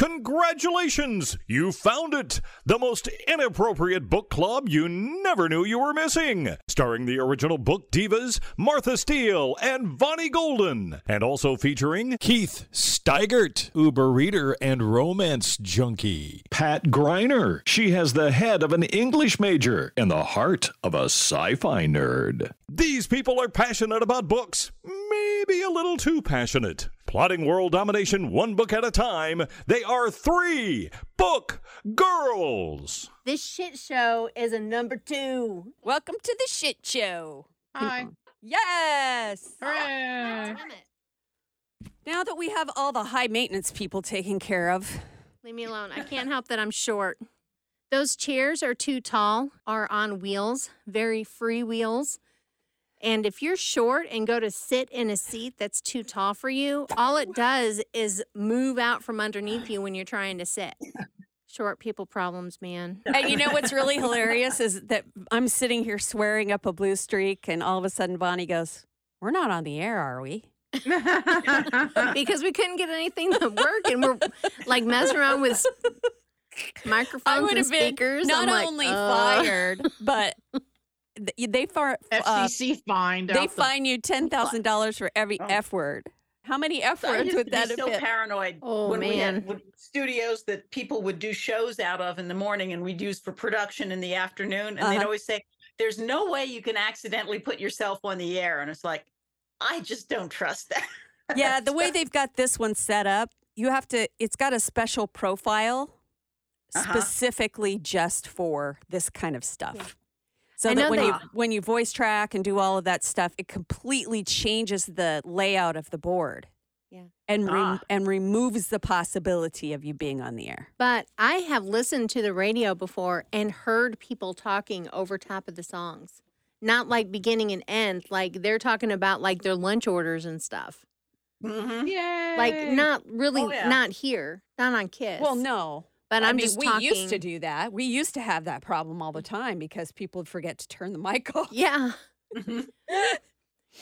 Congratulations! You found it! The most inappropriate book club you never knew you were missing. Starring the original book divas Martha Steele and Vonnie Golden. And also featuring Keith Steigert, Uber reader and romance junkie. Pat Griner. She has the head of an English major and the heart of a sci fi nerd. These people are passionate about books. Maybe a little too passionate. Plotting world domination one book at a time, they are three book girls. This shit show is a number two. Welcome to the shit show. Hi. Yes. Hooray. Ah, now that we have all the high maintenance people taken care of, Leave me alone. I can't help that I'm short. Those chairs are too tall, are on wheels, very free wheels. And if you're short and go to sit in a seat that's too tall for you, all it does is move out from underneath you when you're trying to sit. Short people problems, man. and you know what's really hilarious is that I'm sitting here swearing up a blue streak, and all of a sudden Bonnie goes, "We're not on the air, are we?" because we couldn't get anything to work and we're like messing around with microphones I would and have been speakers. not I'm like, only uh, fired, but th- they far uh, FCC fined. they out the- fine you ten thousand dollars for every Oh. f word. How many f I words would that be have so been? paranoid Oh, when we man. had studios that people would do shows out of in the morning and we'd use for production in the afternoon. And they'd Uh-huh. always say, There's no way you can accidentally put yourself on the air. And it's like, I just don't trust that. yeah, the way they've got this one set up, you have to. It's got a special profile Uh-huh. specifically just for this kind of stuff. So I that when they- you when you voice track and do all of that stuff, it completely changes the layout of the board. Yeah. And rem- Ah. and removes the possibility of you being on the air. But I have listened to the radio before and heard people talking over top of the songs. Not like beginning and end, like they're talking about like their lunch orders and stuff. Mhm. Yay. Like not really, Oh, yeah. not here, not on Kiss. Well, no. But I I'm mean, just we talking. used to do that. We used to have that problem all the time because people would forget to turn the mic off. Yeah, Mhm.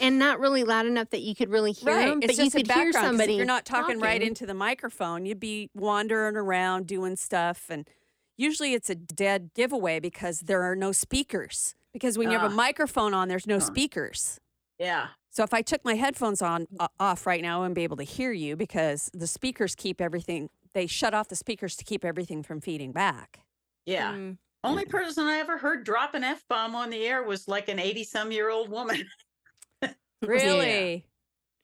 and not really loud enough that you could really hear Right. them. It's But you just a could hear background, 'cause somebody. If you're not talking, right into the microphone, you'd be wandering around doing stuff. And usually it's a dead giveaway because there are no speakers. Because when you have a microphone on, there's no Ah. speakers. Yeah. So if I took my headphones on uh, off right now, I wouldn't be able to hear you because the speakers keep everything. They shut off the speakers to keep everything from feeding back. Yeah. Mm. Only person I ever heard drop an F bomb on the air was like an 80 some year old woman, Really?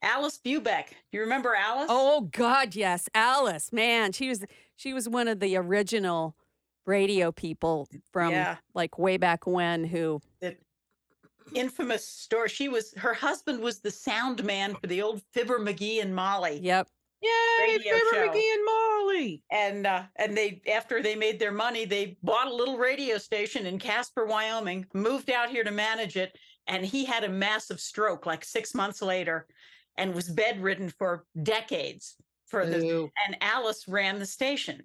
Alice Bubeck. You remember Alice? Oh God, yes, Alice. Man, she was she was one of the original radio people from Yeah. like way back when. Who that infamous story. She was her husband was the sound man for the old Fibber McGee and Molly. Yep. Yay, radio Fibber show. McGee and Molly. And uh, and they after they made their money, they bought a little radio station in Casper, Wyoming, moved out here to manage it, and he had a massive stroke like six months later and was bedridden for decades for the Ooh. and Alice ran the station.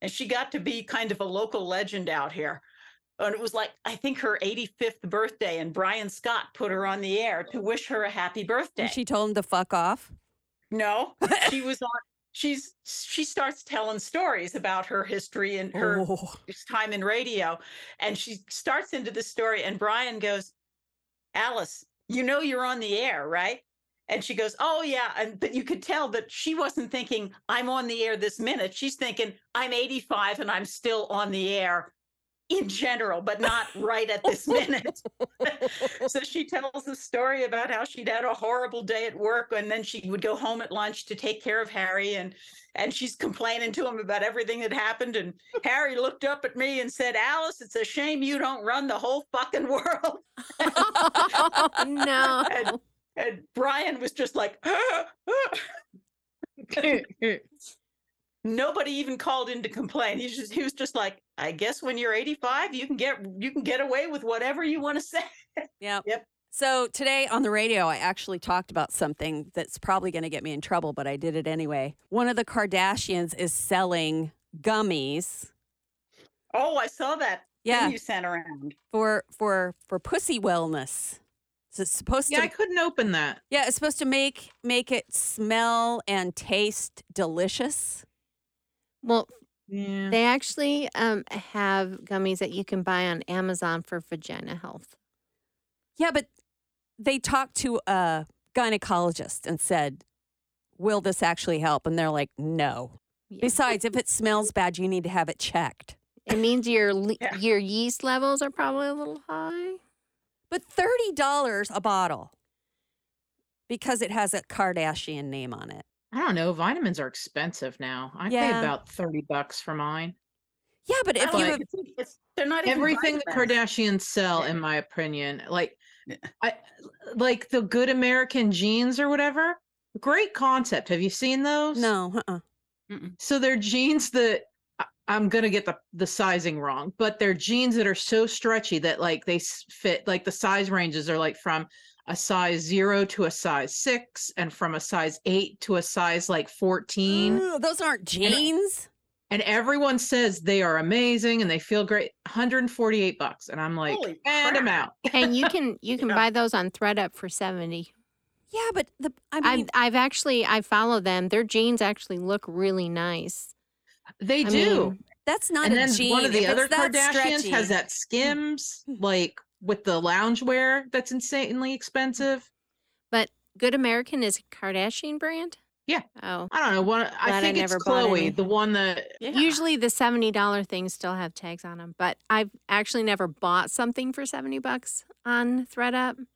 And she got to be kind of a local legend out here. And it was like, I think her 85th birthday, and Brian Scott put her on the air to wish her a happy birthday. And she told him to fuck off. No, she was on. She's she starts telling stories about her history and her Oh. time in radio, and she starts into the story. And Brian goes, "Alice, you know you're on the air, right?" And she goes, "Oh yeah," and but you could tell that she wasn't thinking I'm on the air this minute. She's thinking I'm 85 and I'm still on the air in general, but not right at this minute. so she tells a story about how she'd had a horrible day at work and then she would go home at lunch to take care of Harry and and she's complaining to him about everything that happened and Harry looked up at me and said, "Alice, it's a shame you don't run the whole fucking world." no. and, and Brian was just like nobody even called in to complain. He's just he was just like, I guess when you're 85, you can get you can get away with whatever you want to say. Yep. Yep. So today on the radio, I actually talked about something that's probably going to get me in trouble, but I did it anyway. One of the Kardashians is selling gummies. Oh, I saw that Yeah, thing you sent around. for for for pussy wellness. So it's supposed yeah, to I couldn't open that. Yeah, it's supposed to make make it smell and taste delicious. Well, Yeah. they actually um, have gummies that you can buy on Amazon for vagina health. Yeah, but they talked to a gynecologist and said, Will this actually help? And they're like, No. Yeah. Besides, if it smells bad, you need to have it checked. It means your le- Yeah. your yeast levels are probably a little high. But $30 a bottle because it has a Kardashian name on it. I don't know. Vitamins are expensive now. I pay Yeah. about 30 bucks for mine. Yeah, but I if don't you Like- think it's- it's- they're not even Everything the vitamins. Kardashians sell, in my opinion, like Yeah. I like the good American jeans or whatever. Great concept. Have you seen those? no, uh-uh. So they're jeans that I- I'm gonna get the the sizing wrong, but they're jeans that are so stretchy that like they s- fit. Like the size ranges are like from a size zero to a size six, and from a size eight to a size like fourteen. Ugh, those aren't jeans. And everyone says they are amazing and they feel great. 148 bucks, and I'm like, Holy and I'm out. And you can you can Yeah. buy those on thredUP for seventy. Yeah, but the I I've mean, I've actually I follow them. Their jeans actually look really nice. They I do. mean, that's not and a then jean. one of the If other it's that Kardashians stretchy- has that Skims, hmm. like with the loungewear that's insanely expensive. But Good American is a Kardashian brand. Yeah. Oh. I don't know. One, I Glad I think it's never bought Khloé, the one that Yeah. Usually the seventy dollar things still have tags on them, but I've actually never bought something for seventy bucks on thredUP.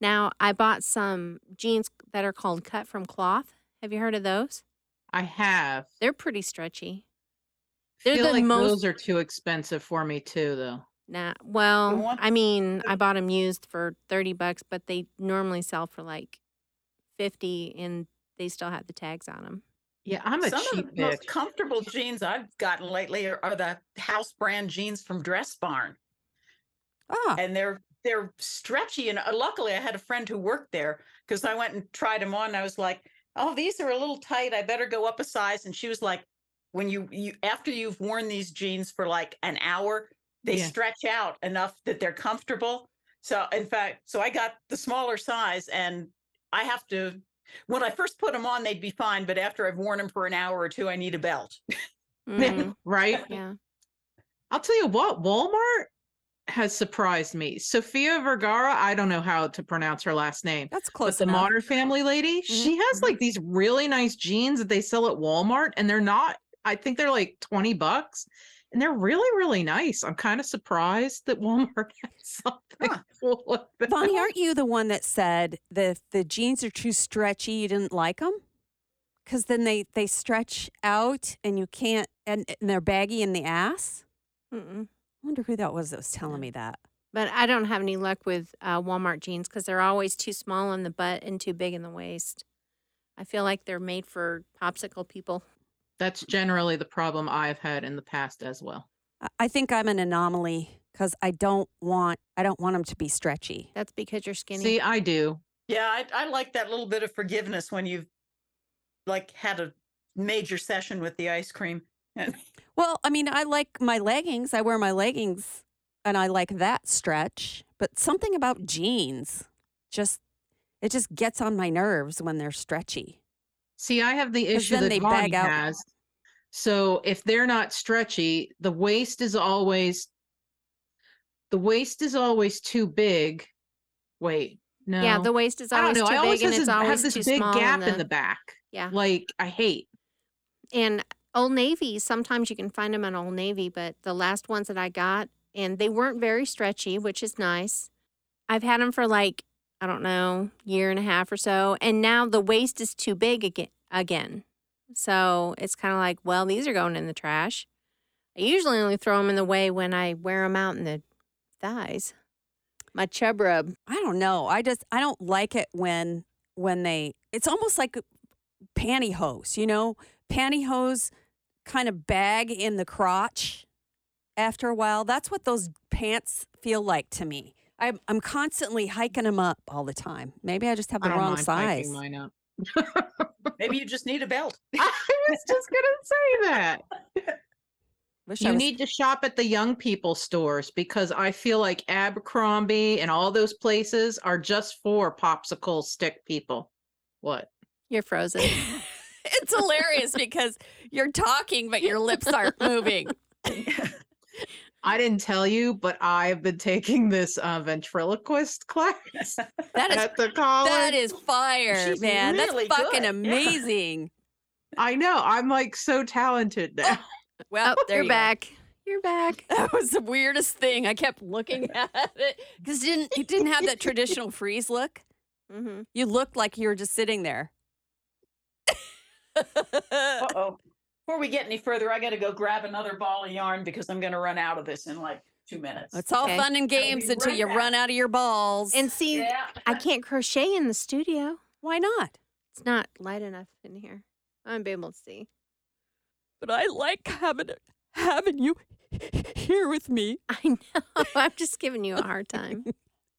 Now I bought some jeans that are called cut from cloth. Have you heard of those? I have. They're pretty stretchy. They're feel the like most- those are too expensive for me too, though. Nah, well, I mean, I bought them used for thirty bucks, but they normally sell for like fifty, and they still have the tags on them. Yeah, I'm a Some cheap of the most bitch. comfortable jeans I've gotten lately are, are the house brand jeans from Dress Barn, Ah, and they're they're stretchy. And uh, luckily, I had a friend who worked there because I went and tried them on. And I was like, "Oh, these are a little tight. I better go up a size." And she was like, "When you you after you've worn these jeans for like an hour, they Yeah. stretch out enough that they're comfortable." So, in fact, so I got the smaller size, and I have to. When I first put them on, they'd be fine, but after I've worn them for an hour or two, I need a belt. Mhm, right? yeah. I'll tell you what, Walmart has surprised me. Sofia Vergara, I don't know how to pronounce her last name. that's close. But close the. Modern Family lady, she has like these really nice jeans that they sell at Walmart, and they're not. I think they're like twenty bucks, and they're really, really nice. I'm kind of surprised that Walmart has something Huh. cool like that. Bonnie, aren't you the one that said that the jeans are too stretchy, you didn't like them? Because then they they stretch out and you can't, and, and they're baggy in the ass. Mm-mm. I wonder who that was that was telling me that. But I don't have any luck with uh, Walmart jeans because they're always too small in the butt and too big in the waist. I feel like they're made for popsicle people. That's generally the problem I've had in the past as well. I- I think I'm an anomaly because I don't want I don't want them to be stretchy. That's because you're skinny. See, I do. Yeah, I, I like that little bit of forgiveness when you've like had a major session with the ice cream. Well, I mean, I like my leggings. I wear my leggings and I like that stretch, but something about jeans just it just gets on my nerves when they're stretchy. See, I have the issue that they Bonnie bag out. has. So if they're not stretchy, the waist is always the waist is always too big. Wait, no. Yeah, the waist is I don't always know. too I big always it's this- always have this big gap in in the back. Yeah. Like I hate. And Old Navy, sometimes you can find them at Old Navy, but the last ones that I got, and they weren't very stretchy, which is nice. I've had them for like, I don't know, year and a half or so. And now the waist is too big again. again. So it's kind of like, well, these are going in the trash. I usually only throw them in the way when I wear them out in the thighs. My chub rub. I don't know. I just I don't like it when when they it's almost like pantyhose, you know? Pantyhose kind of bag in the crotch after a while. That's what those pants feel like to me. I'm I'm constantly hiking them up all the time. Maybe I just have I the don't wrong mind size. Hiking mine up. maybe you just need a belt. I was just gonna say that. Wish I You was- need to shop at the young people stores because I feel like Abercrombie and all those places are just for popsicle stick people. What? You're frozen. it's hilarious because you're talking, but your lips aren't moving. I didn't tell you, but I've been taking this uh, ventriloquist class That is at the college. that is fire, She's man. really That's fucking good. Yeah. amazing. I know. I'm like so talented now. Well, oh, there you're you go. back. You're back. That was the weirdest thing. I kept looking at it because didn't it didn't have that traditional freeze look. Mm-hmm. You looked like you were just sitting there. Uh-oh. Before we get any further, I got to go grab another ball of yarn because I'm going to run out of this in like two minutes. It's all Okay. fun and games until right you back. run out of your balls. And see, yeah. I can't crochet in the studio. why not? It's not light enough in here. I won't be able to see. But I like having it, having you here with me. I know. I'm just giving you a hard time.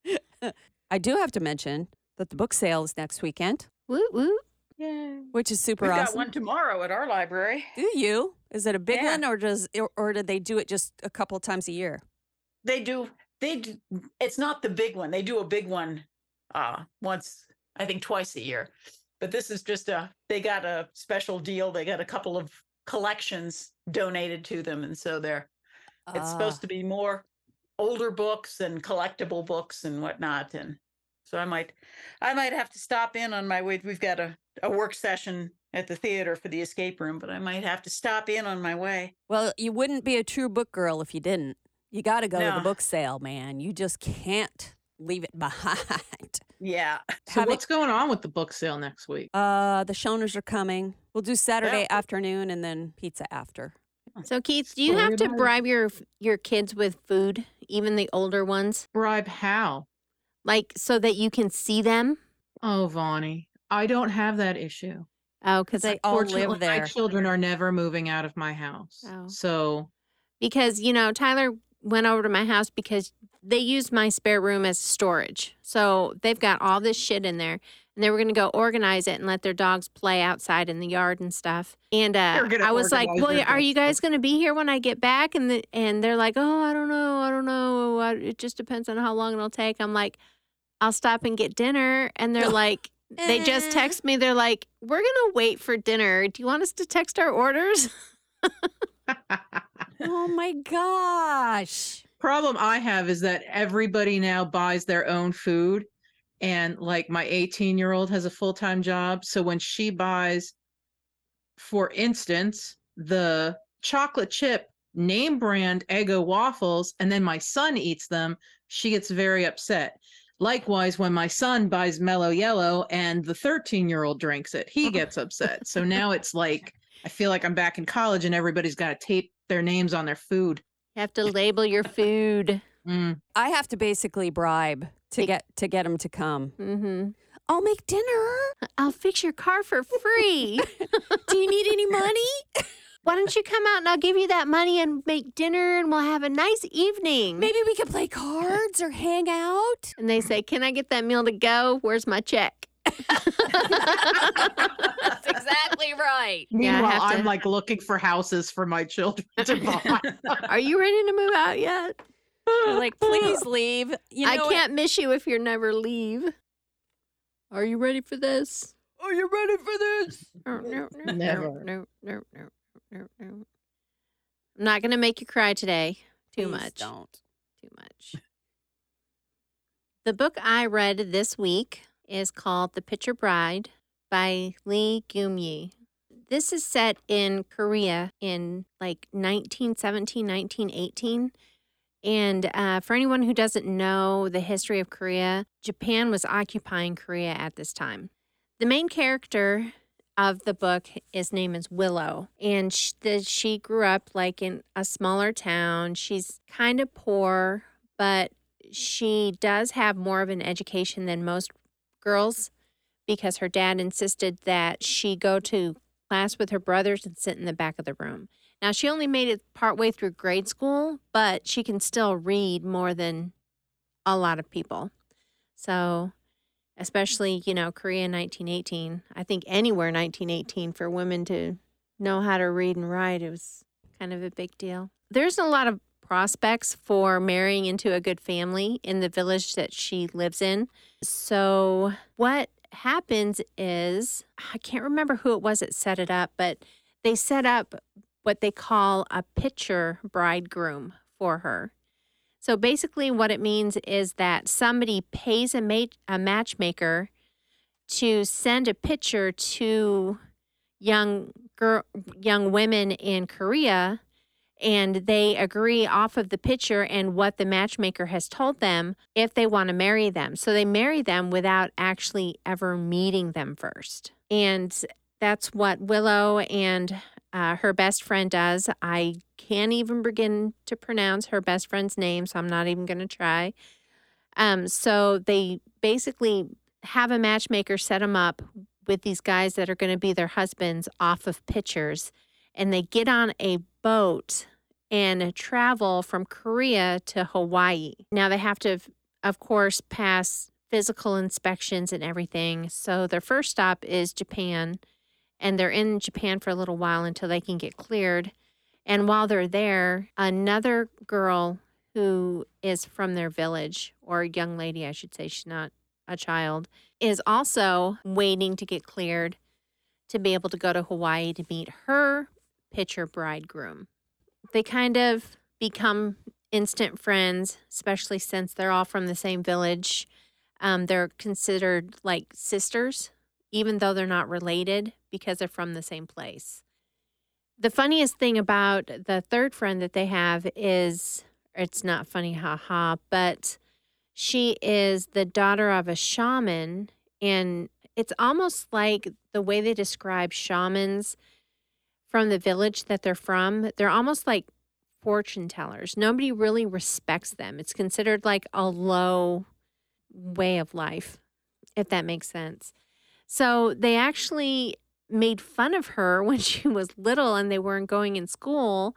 I do have to mention that the book sale is next weekend, Woot woot. Yay. which is super We've got one tomorrow at our library. Do you? Is it a big Yeah. one, or does or, do they do it just a couple times a year? They do. They. Do, it's not the big one. They do a big one, uh, once I think twice a year. But this is just a. They got a special deal. They got a couple of collections donated to them, and so they're. It's Ah. supposed to be more older books and collectible books and whatnot, and so I might, I might have to stop in on my way. We've got a a work session at the theater for the escape room, but I might have to stop in on my way. Well, you wouldn't be a true book girl if you didn't. You got to go to the book sale, man. You just can't leave it behind. Yeah. So Having- what's going on with the book sale next week? Uh, the Shoners are coming. We'll do Saturday afternoon and then pizza after. So Keith, do you Story have to about it. bribe your your kids with food, even the older ones, Bribe how? like so that you can see them? Oh, Vonnie, I don't have that issue. Oh, because They all live Fortunately, My children are never moving out of my house. Oh. So because you know Tyler went over to my house because they used my spare room as storage. So they've got all this shit in there, and they were going to go organize it and let their dogs play outside in the yard and stuff. And uh, I was like, organize "Well, are you guys going to be here when I get back?" And the, and they're like, "Oh, I don't know, I don't know. I, it just depends on how long it'll take." I'm like, "I'll stop and get dinner," and they're like. They just Eh. text me. They're like, "We're gonna wait for dinner. Do you want us to text our orders?" Oh my gosh. problem I have is that everybody now buys their own food. And like my 18 year old has a full time job. So when she buys, for instance, the chocolate chip name brand Eggo waffles, and then my son eats them, she gets very upset. Likewise, when my son buys Mellow Yellow and the 13 year old drinks it, he gets upset. So now it's like, I feel like I'm back in college and everybody's got to tape their names on their food. You have to label your food. Mm. I have to basically bribe to get to get them to come. Mm-hmm. I'll make dinner. I'll fix your car for free. Do you need any money? Why don't you come out and I'll give you that money and make dinner and we'll have a nice evening. Maybe we could play cards or hang out. And they say, Can I get that meal to go? Where's my check? That's exactly right. I Meanwhile, have I'm to- like looking for houses for my children to buy. Are you ready to move out yet? They're like, please leave. You know I can't miss you if you never leave. Are you ready for this? Are you ready for this? Oh, no, no, no, Never. No, no, no, no, no. I'm not going to make you cry today. Too Please much. Don't. too much. The book I read this week is called The Picture Bride by Lee Geum-yi. This is set in Korea in like 1917, 1918. And uh, for anyone who doesn't know the history of Korea, Japan was occupying Korea at this time. The main character of the book, his name is Willow, and she, the, she grew up like in a smaller town. She's kind of poor, but she does have more of an education than most girls because her dad insisted that she go to class with her brothers and sit in the back of the room. Now, she only made it partway through grade school, but she can still read more than a lot of people. So, especially, you know, Korea 1918, I think anywhere 1918 for women to know how to read and write, it was kind of a big deal. There's a lot of prospects for marrying into a good family in the village that she lives in. So, what happens is I can't remember who it was that set it up, but they set up what they call a picture bridegroom for her. So basically, what it means is that somebody pays a, ma- a matchmaker to send a picture to young girl, young women in Korea, and they agree off of the picture and what the matchmaker has told them if they want to marry them. So they marry them without actually ever meeting them first, and that's what Willow and uh, her best friend does. I can't even begin to pronounce her best friend's name, so I'm not even going to try. Um, so they basically have a matchmaker set them up with these guys that are going to be their husbands off of pictures, and they get on a boat and travel from Korea to Hawaii. Now they have to, of course, pass physical inspections and everything. So their first stop is Japan and they're in Japan for a little while until they can get cleared. And while they're there, another girl who is from their village, or a young lady, I should say, she's not a child, is also waiting to get cleared to be able to go to Hawaii to meet her picture bridegroom. They kind of become instant friends, especially since they're all from the same village. Um, they're considered like sisters, even though they're not related because they're from the same place. The funniest thing about the third friend that they have is it's not funny, haha, but she is the daughter of a shaman. And it's almost like the way they describe shamans from the village that they're from, they're almost like fortune tellers. Nobody really respects them. It's considered like a low way of life, if that makes sense. So they actually made fun of her when she was little and they weren't going in school.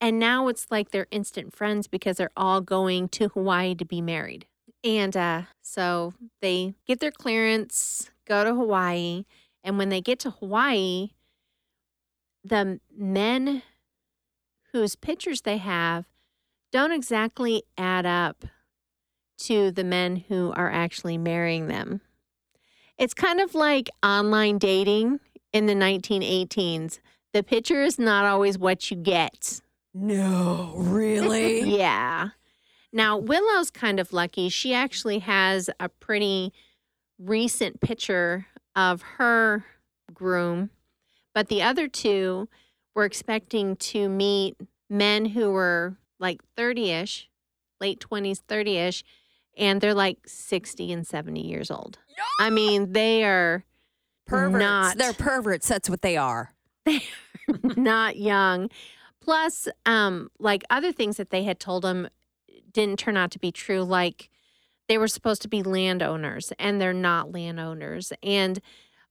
And now it's like they're instant friends because they're all going to Hawaii to be married. And uh, so they get their clearance, go to Hawaii. And when they get to Hawaii, the men whose pictures they have don't exactly add up to the men who are actually marrying them. It's kind of like online dating in the 1918s. The picture is not always what you get. No, really? Yeah. Now, Willow's kind of lucky. She actually has a pretty recent picture of her groom, but the other two were expecting to meet men who were like 30 ish, late 20s, 30 ish, and they're like 60 and 70 years old. I mean, they are perverts. Not. They're perverts. That's what they are. not young. Plus, um, like other things that they had told them didn't turn out to be true. Like they were supposed to be landowners, and they're not landowners. And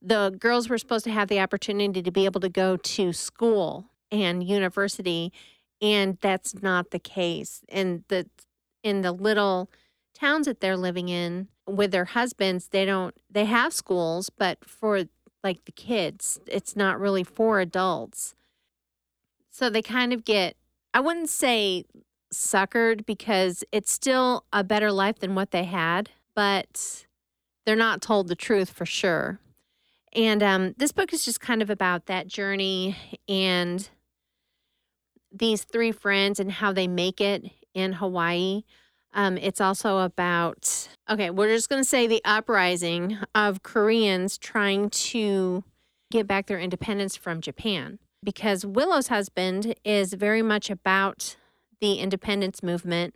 the girls were supposed to have the opportunity to be able to go to school and university, and that's not the case. And the in the little towns that they're living in with their husbands, they don't they have schools, but for like the kids, it's not really for adults. So they kind of get I wouldn't say suckered because it's still a better life than what they had, but they're not told the truth for sure. And um, this book is just kind of about that journey and these three friends and how they make it in Hawaii. Um, it's also about, okay, we're just going to say the uprising of Koreans trying to get back their independence from Japan. Because Willow's husband is very much about the independence movement.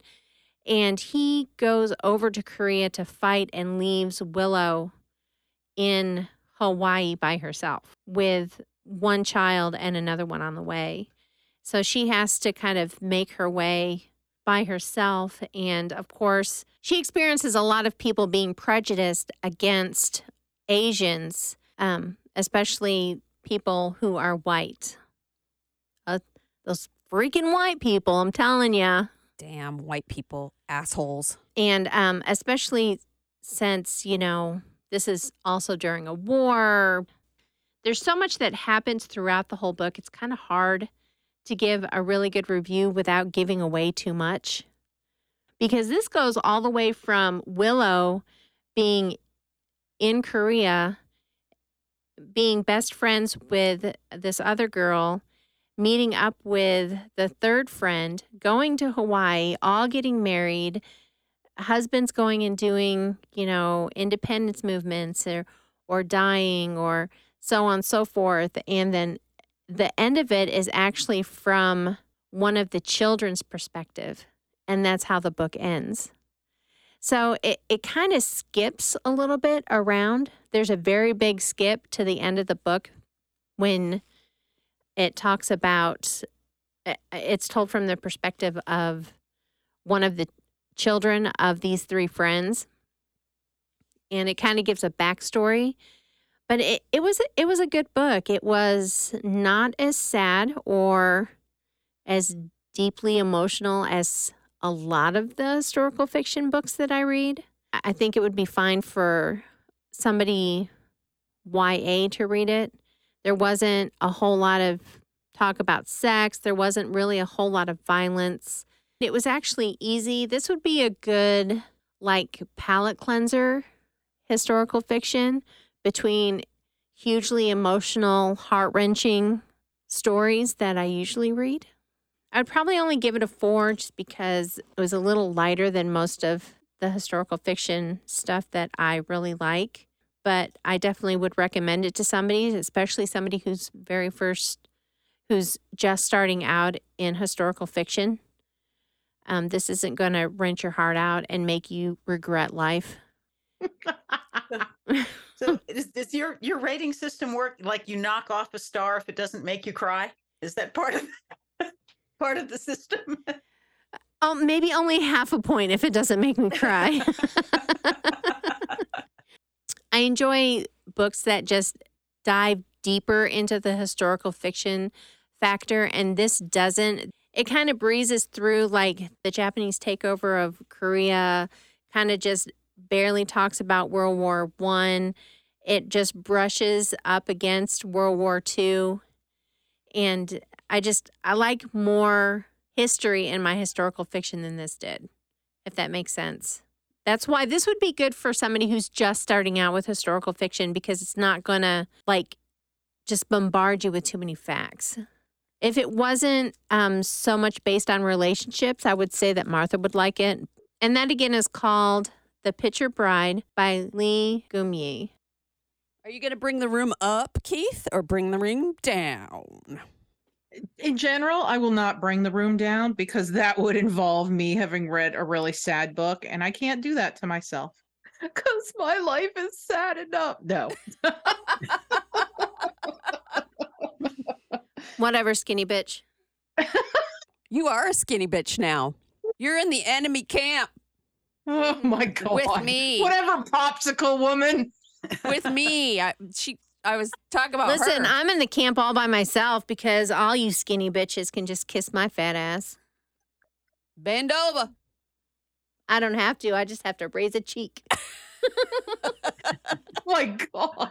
And he goes over to Korea to fight and leaves Willow in Hawaii by herself with one child and another one on the way. So she has to kind of make her way by herself. And of course, she experiences a lot of people being prejudiced against Asians, um, especially people who are white. Uh, those freaking white people, I'm telling you. Damn white people, assholes. And um, especially since, you know, this is also during a war. There's so much that happens throughout the whole book. It's kind of hard to give a really good review without giving away too much. Because this goes all the way from Willow being in Korea, being best friends with this other girl, meeting up with the third friend, going to Hawaii, all getting married, husbands going and doing, you know, independence movements or or dying or so on and so forth. And then the end of it is actually from one of the children's perspective. And that's how the book ends. So it, it kind of skips a little bit around. There's a very big skip to the end of the book when it talks about uh, it's told from the perspective of one of the children of these three friends. And it kind of gives a backstory. But it, it was it was a good book. It was not as sad or as deeply emotional as a lot of the historical fiction books that I read. I think it would be fine for somebody YA to read it. There wasn't a whole lot of talk about sex, there wasn't really a whole lot of violence. It was actually easy. This would be a good, like, palate cleanser historical fiction between hugely emotional, heart wrenching stories that I usually read. I'd probably only give it a four just because it was a little lighter than most of the historical fiction stuff that I really like. But I definitely would recommend it to somebody, especially somebody who's very first, who's just starting out in historical fiction. Um, this isn't going to wrench your heart out and make you regret life. So does, does your your rating system work like you knock off a star if it doesn't make you cry? Is that part of part of the system? Oh, maybe only half a point if it doesn't make me cry. I enjoy books that just dive deeper into the historical fiction factor, and this doesn't. It kind of breezes through like the Japanese takeover of Korea, kind of just barely talks about World War One. It just brushes up against World War Two, and I just I like more history in my historical fiction than this did, if that makes sense. That's why this would be good for somebody who's just starting out with historical fiction because it's not to like just bombard you with too many facts. If it wasn't um, so much based on relationships, I would say that Martha would like it. And that again is called The Picture Bride by Lee Geum-yi. Are you going to bring the room up, Keith, or bring the room down? In general, I will not bring the room down because that would involve me having read a really sad book, and I can't do that to myself because my life is sad enough. No. Whatever, skinny bitch. You are a skinny bitch now. You're in the enemy camp Oh my god. with me. Whatever, popsicle woman. With me. I, she. I was talking about Listen, her. I'm in the camp all by myself because all you skinny bitches can just kiss my fat ass. Bend over. I don't have to. I just have to raise a cheek. Oh my god.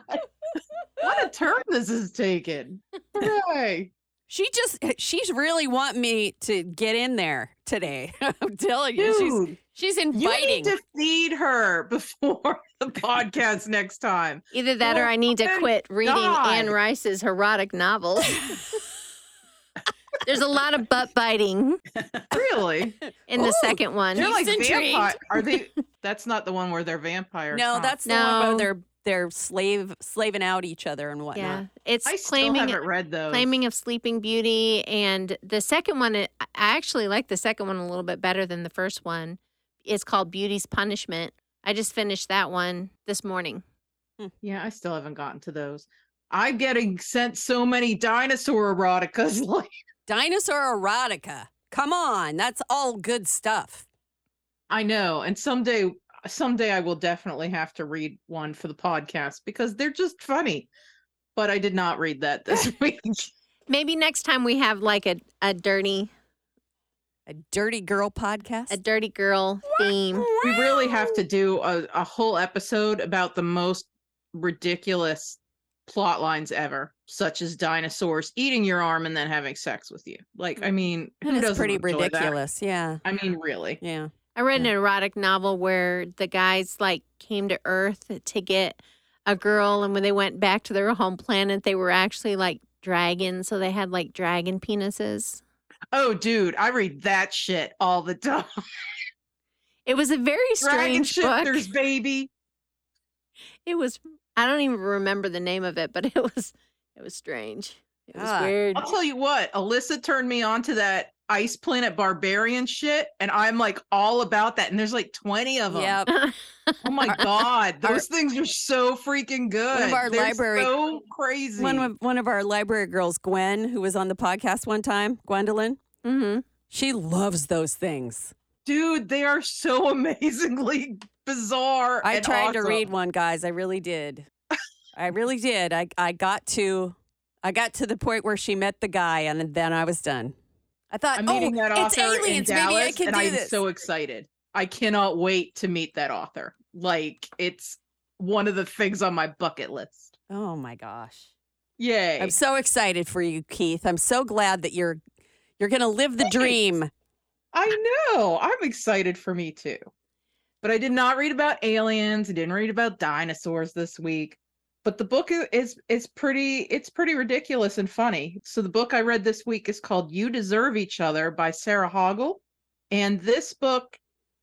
What a turn this is taken. Hooray. She just. She's really wanting me to get in there today. I'm telling you, she's Dude, she's you inviting. need to feed her before the podcast next time. Either that or oh I need to Oh, quit reading God. Anne Rice's erotic novels. There's a lot of butt biting Really? in the Ooh, second one. They're like Keith's vampire. Are they? That's not the one where they're vampires. no, huh? that's the one where they're they're slave slaving out each other and whatnot. yeah, it's I still claiming haven't read those. claiming of Sleeping Beauty, and the second one. I I actually like the second one a little bit better than the first one. It's called Beauty's Punishment. I just finished that one this morning. Hmm. Yeah, I still haven't gotten to those. I'm getting sent so many dinosaur eroticas. Like, Dinosaur erotica. Come on, that's all good stuff. I know, and someday, someday I will definitely have to read one for the podcast because they're just funny. But I did not read that this week. Maybe next time we have like a, a dirty A dirty girl podcast. a dirty girl theme. we really have to do a, a whole episode about the most ridiculous plot lines ever, such as dinosaurs eating your arm and then having sex with you. Like, I mm. mean, who That is pretty enjoy that? ridiculous. Yeah. I mean, really. Yeah. I read an erotic novel where the guys like came to Earth to get a girl, and when they went back to their home planet, they were actually like dragons, so they had like dragon penises. Oh, dude, I read that shit all the time. It was a very Dragon strange book. shifters, baby. It was I don't even remember the name of it, but it was it was strange. It was Ah. weird. I'll tell you what, Alyssa turned me on to that Ice Planet Barbarian shit, and I'm like all about that. And there's like 20 of them. Yep. Oh my god, our- those things are so freaking good. our They're library- so crazy. One of one of our library girls, Gwen, who was on the podcast one time, Gwendolyn, hmm she loves those things. Dude, they are so amazingly bizarre. I and tried to read one, guys. I really did. I really did. I I got to I got to the point where she met the guy, and then I was done. I thought, I'm oh, meeting that it's author aliens. in Dallas, Maybe I can and do I'm this. so excited. I cannot wait to meet that author. Like it's one of the things on my bucket list. oh my gosh. Yay. I'm so excited for you, Keith. I'm so glad that you're you're gonna live the Thanks. dream. I know. I'm excited for me too. But I did not read about aliens. I didn't read about dinosaurs this week. But the book is is pretty it's pretty ridiculous and funny. So the book I read this week is called You Deserve Each Other by Sarah Hogle. And this book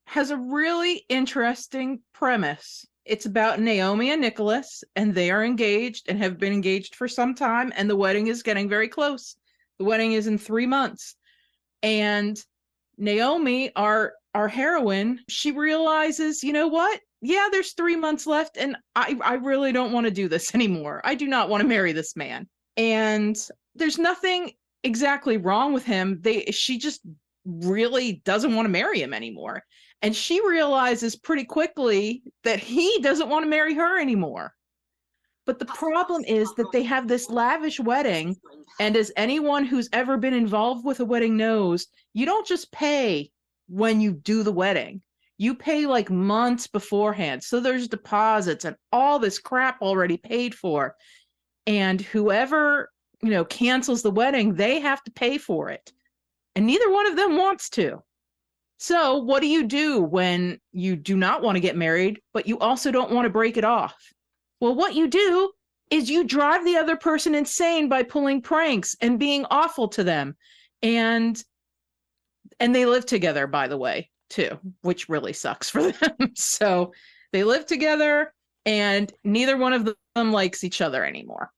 has a really interesting premise. It's about Naomi and Nicholas, and they are engaged and have been engaged for some time, and the wedding is getting very close. The wedding is in three months. And Naomi, our our heroine, she realizes, you know what? Yeah, there's 3 months left and I I really don't want to do this anymore. I do not want to marry this man. And there's nothing exactly wrong with him. They she just really doesn't want to marry him anymore. And she realizes pretty quickly that he doesn't want to marry her anymore. But the problem is that they have this lavish wedding and as anyone who's ever been involved with a wedding knows, you don't just pay when you do the wedding. You pay like months beforehand. So there's deposits and all this crap already paid for. And whoever, you know, cancels the wedding, they have to pay for it. And neither one of them wants to. So, what do you do when you do not want to get married, but you also don't want to break it off? Well, what you do is you drive the other person insane by pulling pranks and being awful to them. And and they live together by the way, too, which really sucks for them. so, they live together and neither one of them likes each other anymore.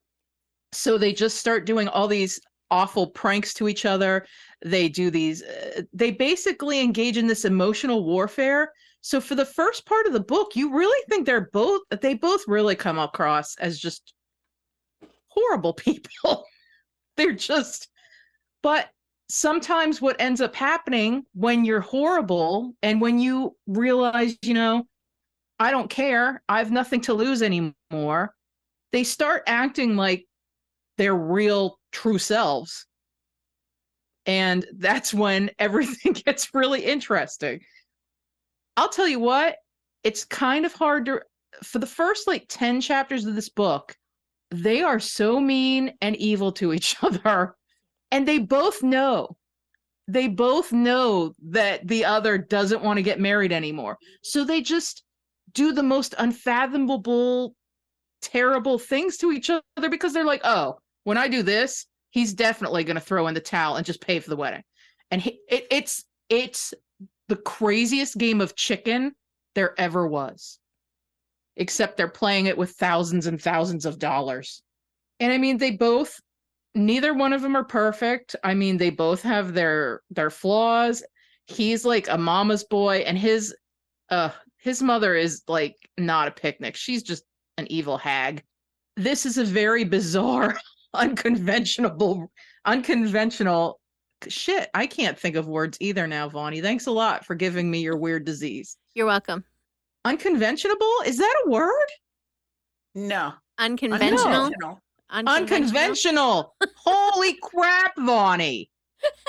So they just start doing all these awful pranks to each other. They do these uh, they basically engage in this emotional warfare so for the first part of the book, you really think they're both they both really come across as just horrible people. they're just but sometimes what ends up happening when you're horrible and when you realize, you know, I don't care, I have nothing to lose anymore, they start acting like their real true selves. And that's when everything gets really interesting. I'll tell you what, it's kind of hard to for the first like 10 chapters of this book, they are so mean and evil to each other. And they both know. They both know that the other doesn't want to get married anymore. So they just do the most unfathomable, terrible things to each other because they're like, oh, when I do this, he's definitely going to throw in the towel and just pay for the wedding. And he, it, it's it's the craziest game of chicken there ever was. Except they're playing it with thousands and thousands of dollars. And I mean, they both neither one of them are perfect. I mean, they both have their their flaws. He's like a mama's boy and his uh his mother is like not a picnic. She's just an evil hag. This is a very bizarre, unconventional unconventional shit. I can't think of words either now, Vonnie. Thanks a lot for giving me your weird disease. You're welcome. Unconventional? Is that a word? No. Unconventional. Unconventional. Holy crap, Vonnie.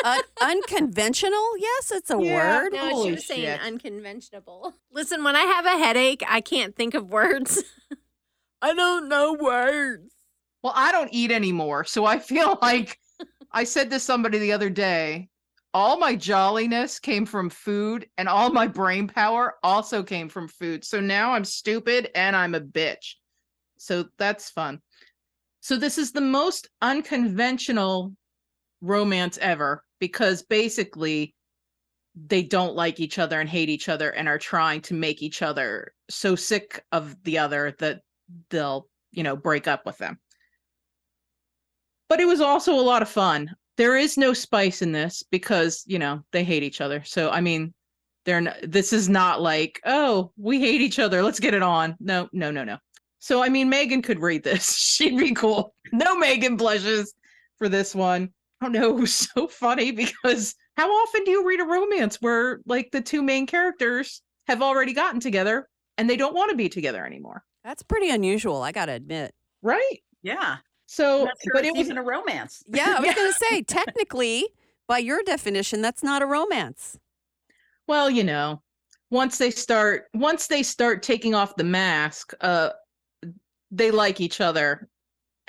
Un- unconventional? Yes, it's a Yeah. word. No, she Holy was saying unconventional. Listen, when I have a headache, I can't think of words. I don't know words. Well, I don't eat anymore. So I feel like I said to somebody the other day, all my jolliness came from food and all my brain power also came from food. So now I'm stupid and I'm a bitch. So that's fun. So this is the most unconventional romance ever because basically they don't like each other and hate each other and are trying to make each other so sick of the other that they'll, you know, break up with them. But it was also a lot of fun. There is no spice in this because, you know, they hate each other. So I mean, they're n this is not like, oh, we hate each other, let's get it on. No, no, no, no. So I mean, Megan could read this. She'd be cool. No Megan blushes for this one. I don't know. It was so funny because how often do you read a romance where like the two main characters have already gotten together and they don't want to be together anymore? That's pretty unusual, I got to admit. Right. Yeah. So, sure but it was even a romance. Yeah, I was Yeah. going to say, technically, by your definition, that's not a romance. well, you know, once they start once they start taking off the mask, uh they like each other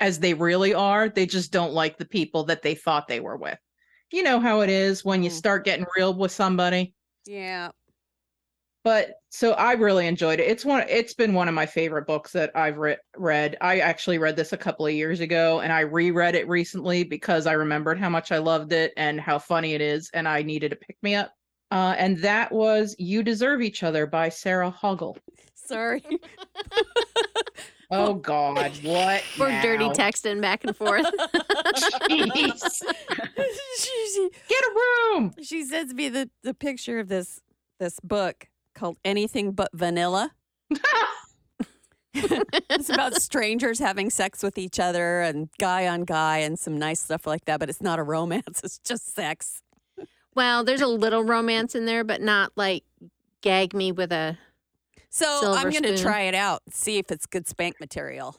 as they really are. They just don't like the people that they thought they were with. You know how it is when you Mm. start getting real with somebody. Yeah. But so I really enjoyed it. It's one it's been one of my favorite books that I've re- read. I actually read this a couple of years ago and I reread it recently because I remembered how much I loved it and how funny it is and I needed a pick me up. Uh, and that was You Deserve Each Other by Sarah Hogle. Sorry. Oh God, what? We're dirty texting back and forth. Jeez. Get a room. she sends me the, the picture of this this book called Anything But Vanilla. it's about strangers having sex with each other and guy on guy and some nice stuff like that, but it's not a romance. It's just sex. well, there's a little romance in there, but not like gag me with a. So Silver I'm going to try it out, see if it's good spank material.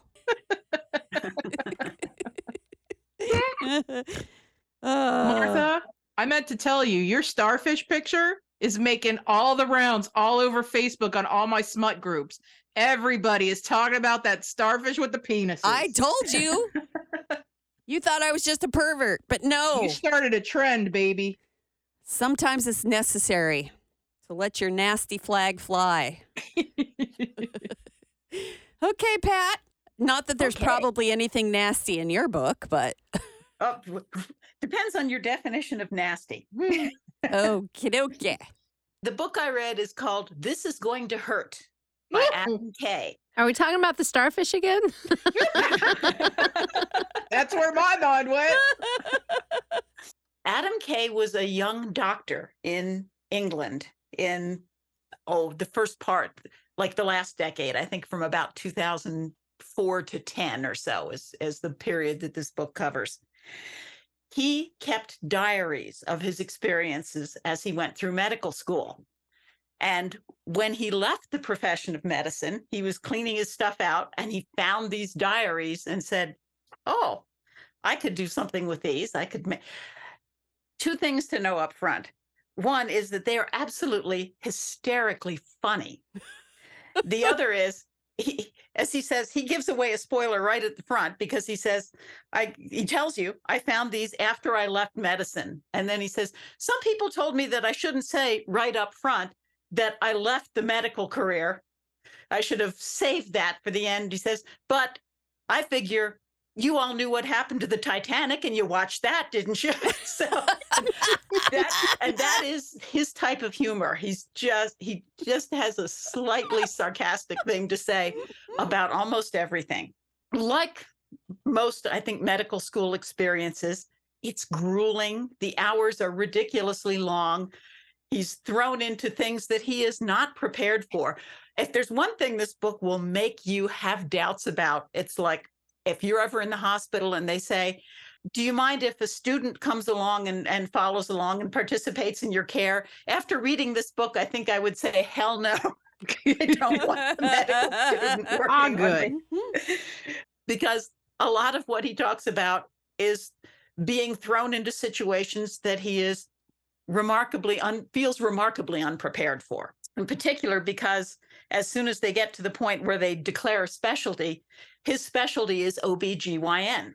Martha, I meant to tell you, your starfish picture is making all the rounds all over Facebook on all my smut groups. Everybody is talking about that starfish with the penis. I told you. you thought I was just a pervert, but no. You started a trend, baby. Sometimes it's necessary to let your nasty flag fly. Okay, Pat. Not that there's Okay. probably anything nasty in your book, but Oh, depends on your definition of nasty. okay, okay. The book I read is called This Is Going to Hurt by Adam Kay. Are we talking about the starfish again? That's where my mind went. Adam Kay was a young doctor in England in oh the first part like the last decade I think from about 2004 to 10 or so is is the period that this book covers. He kept diaries of his experiences as he went through medical school. And when he left the profession of medicine, he was cleaning his stuff out and he found these diaries and said, "Oh, I could do something with these. I could make two things to know up front. One is that they are absolutely hysterically funny. the other is, he, as he says, he gives away a spoiler right at the front because he says, I he tells you, I found these after I left medicine. And then he says, Some people told me that I shouldn't say right up front that I left the medical career. I should have saved that for the end. He says, but I figure you all knew what happened to the Titanic and you watched that, didn't you? so that and that is his type of humor. He's just he just has a slightly sarcastic thing to say about almost everything. Like most, I think, medical school experiences, it's grueling. The hours are ridiculously long. He's thrown into things that he is not prepared for. If there's one thing this book will make you have doubts about, it's like if you're ever in the hospital and they say, do you mind if a student comes along and, and follows along and participates in your care? After reading this book, I think I would say, hell no. I don't want a medical student working Ah, on good. me. because a lot of what he talks about is being thrown into situations that he is remarkably un, feels remarkably unprepared for. In particular, because as soon as they get to the point where they declare a specialty, his specialty is OBGYN.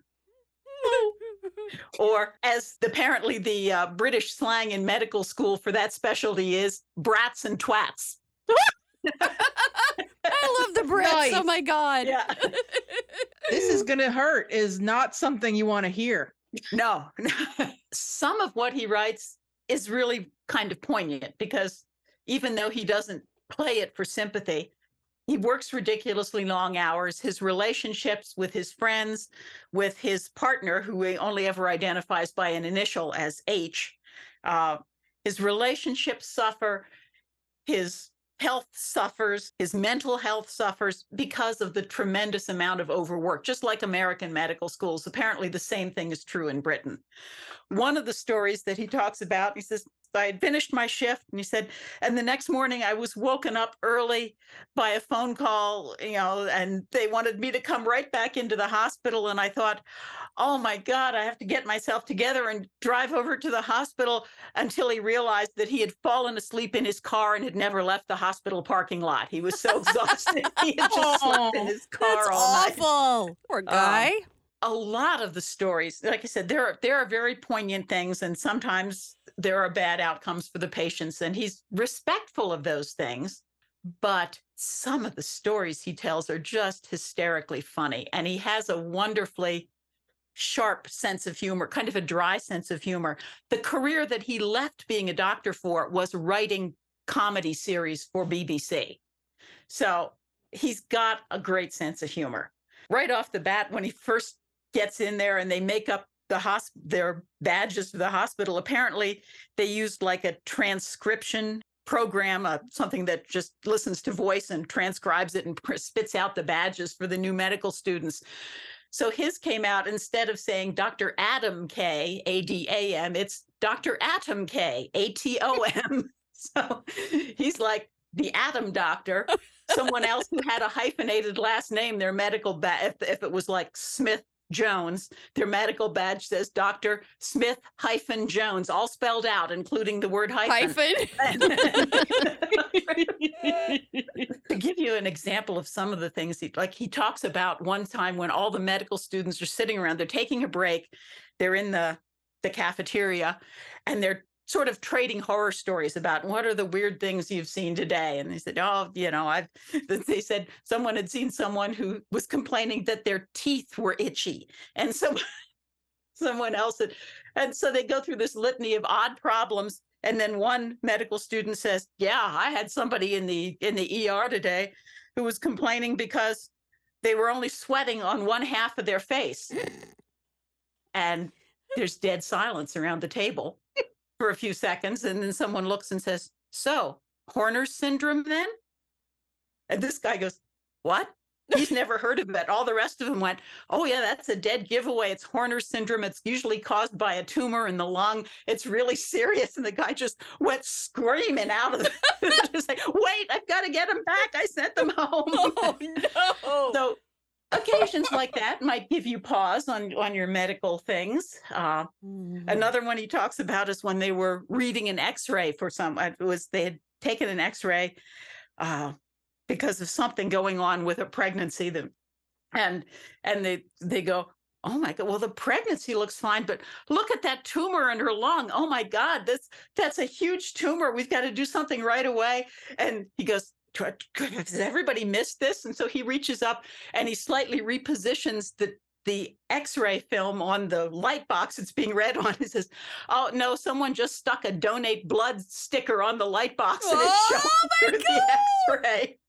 or as apparently the uh, British slang in medical school for that specialty is brats and twats. I love the Brits. Oh my God. Yeah. this is gonna hurt is not something you want to hear. No, some of what he writes is really kind of poignant because even though he doesn't play it for sympathy, he works ridiculously long hours. His relationships with his friends, with his partner, who he only ever identifies by an initial as H, uh, his relationships suffer. His health suffers, his mental health suffers because of the tremendous amount of overwork, just like American medical schools. Apparently, the same thing is true in Britain. One of the stories that he talks about, he says, I had finished my shift and he said, and the next morning I was woken up early by a phone call, you know, and they wanted me to come right back into the hospital. And I thought, oh my God, I have to get myself together and drive over to the hospital until he realized that he had fallen asleep in his car and had never left the hospital parking lot. He was so exhausted. he had just slept in his car all night awful. Poor um, guy. A lot of the stories like i said there are there are very poignant things and sometimes there are bad outcomes for the patients and he's respectful of those things but some of the stories he tells are just hysterically funny and he has a wonderfully sharp sense of humor kind of a dry sense of humor. The career that he left being a doctor for was writing comedy series for bbc so he's got a great sense of humor. Right off the bat when he first gets in there and they make up the hosp- their badges for the hospital. Apparently, they used like a transcription program, uh, something that just listens to voice and transcribes it and pr- spits out the badges for the new medical students. So his came out instead of saying Dr. Adam Kay, A D A M, it's Dr. Atom K, A T O M. So he's like the Atom Doctor. Someone else who had a hyphenated last name, their medical badge, if, if it was like Smith Jones, their medical badge says Dr. Smith hyphen Jones, all spelled out, including the word hyphen. to give you an example of some of the things he like he talks about one time when all the medical students are sitting around they're taking a break they're in the the cafeteria and they're sort of trading horror stories about what are the weird things you've seen today and they said oh you know i've they said someone had seen someone who was complaining that their teeth were itchy and so someone else had, and so they go through this litany of odd problems and then one medical student says yeah i had somebody in the in the er today who was complaining because they were only sweating on one half of their face. And there's dead silence around the table for a few seconds and then someone looks and says so horner's syndrome then and this guy goes what He's never heard of it. All the rest of them went, Oh, yeah, that's a dead giveaway. It's Horner's syndrome. It's usually caused by a tumor in the lung. It's really serious. And the guy just went screaming out of the just like, Wait, I've got to get him back. I sent them home. Oh no. So occasions like that might give you pause on on your medical things. Uh, Mhm. Another one he talks about is when they were reading an X-ray for some. It was they had taken an X-ray uh, because of something going on with a pregnancy. That and and they they go, oh my god, well the pregnancy looks fine, but look at that tumor in her lung. Oh my god, that's that's a huge tumor. We've got to do something right away. And he goes. "Tw- tw- Has everybody missed this? And so he reaches up and he slightly repositions the the x-ray film on the light box it's being read on. He says oh no someone just stuck a donate blood sticker on the light box and it's Oh, showing through the x-ray.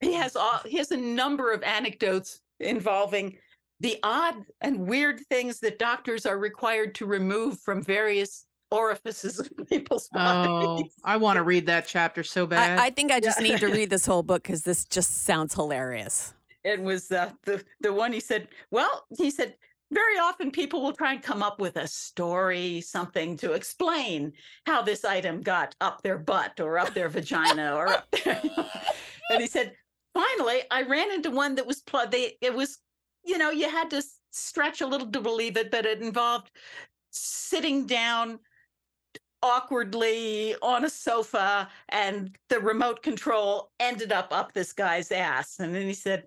He has all he has a number of anecdotes involving the odd and weird things that doctors are required to remove from various orifices of people's Oh. I want to read that chapter so bad. I, I think I just need to read this whole book because this just sounds hilarious. it was uh, the the one he said well he said very often people will try and come up with a story something to explain how this item got up their butt or up their vagina or up there and he said finally i ran into one that was pl- they it was you know you had to stretch a little to believe it but it involved sitting down awkwardly on a sofa and the remote control ended up up this guy's ass. And then he said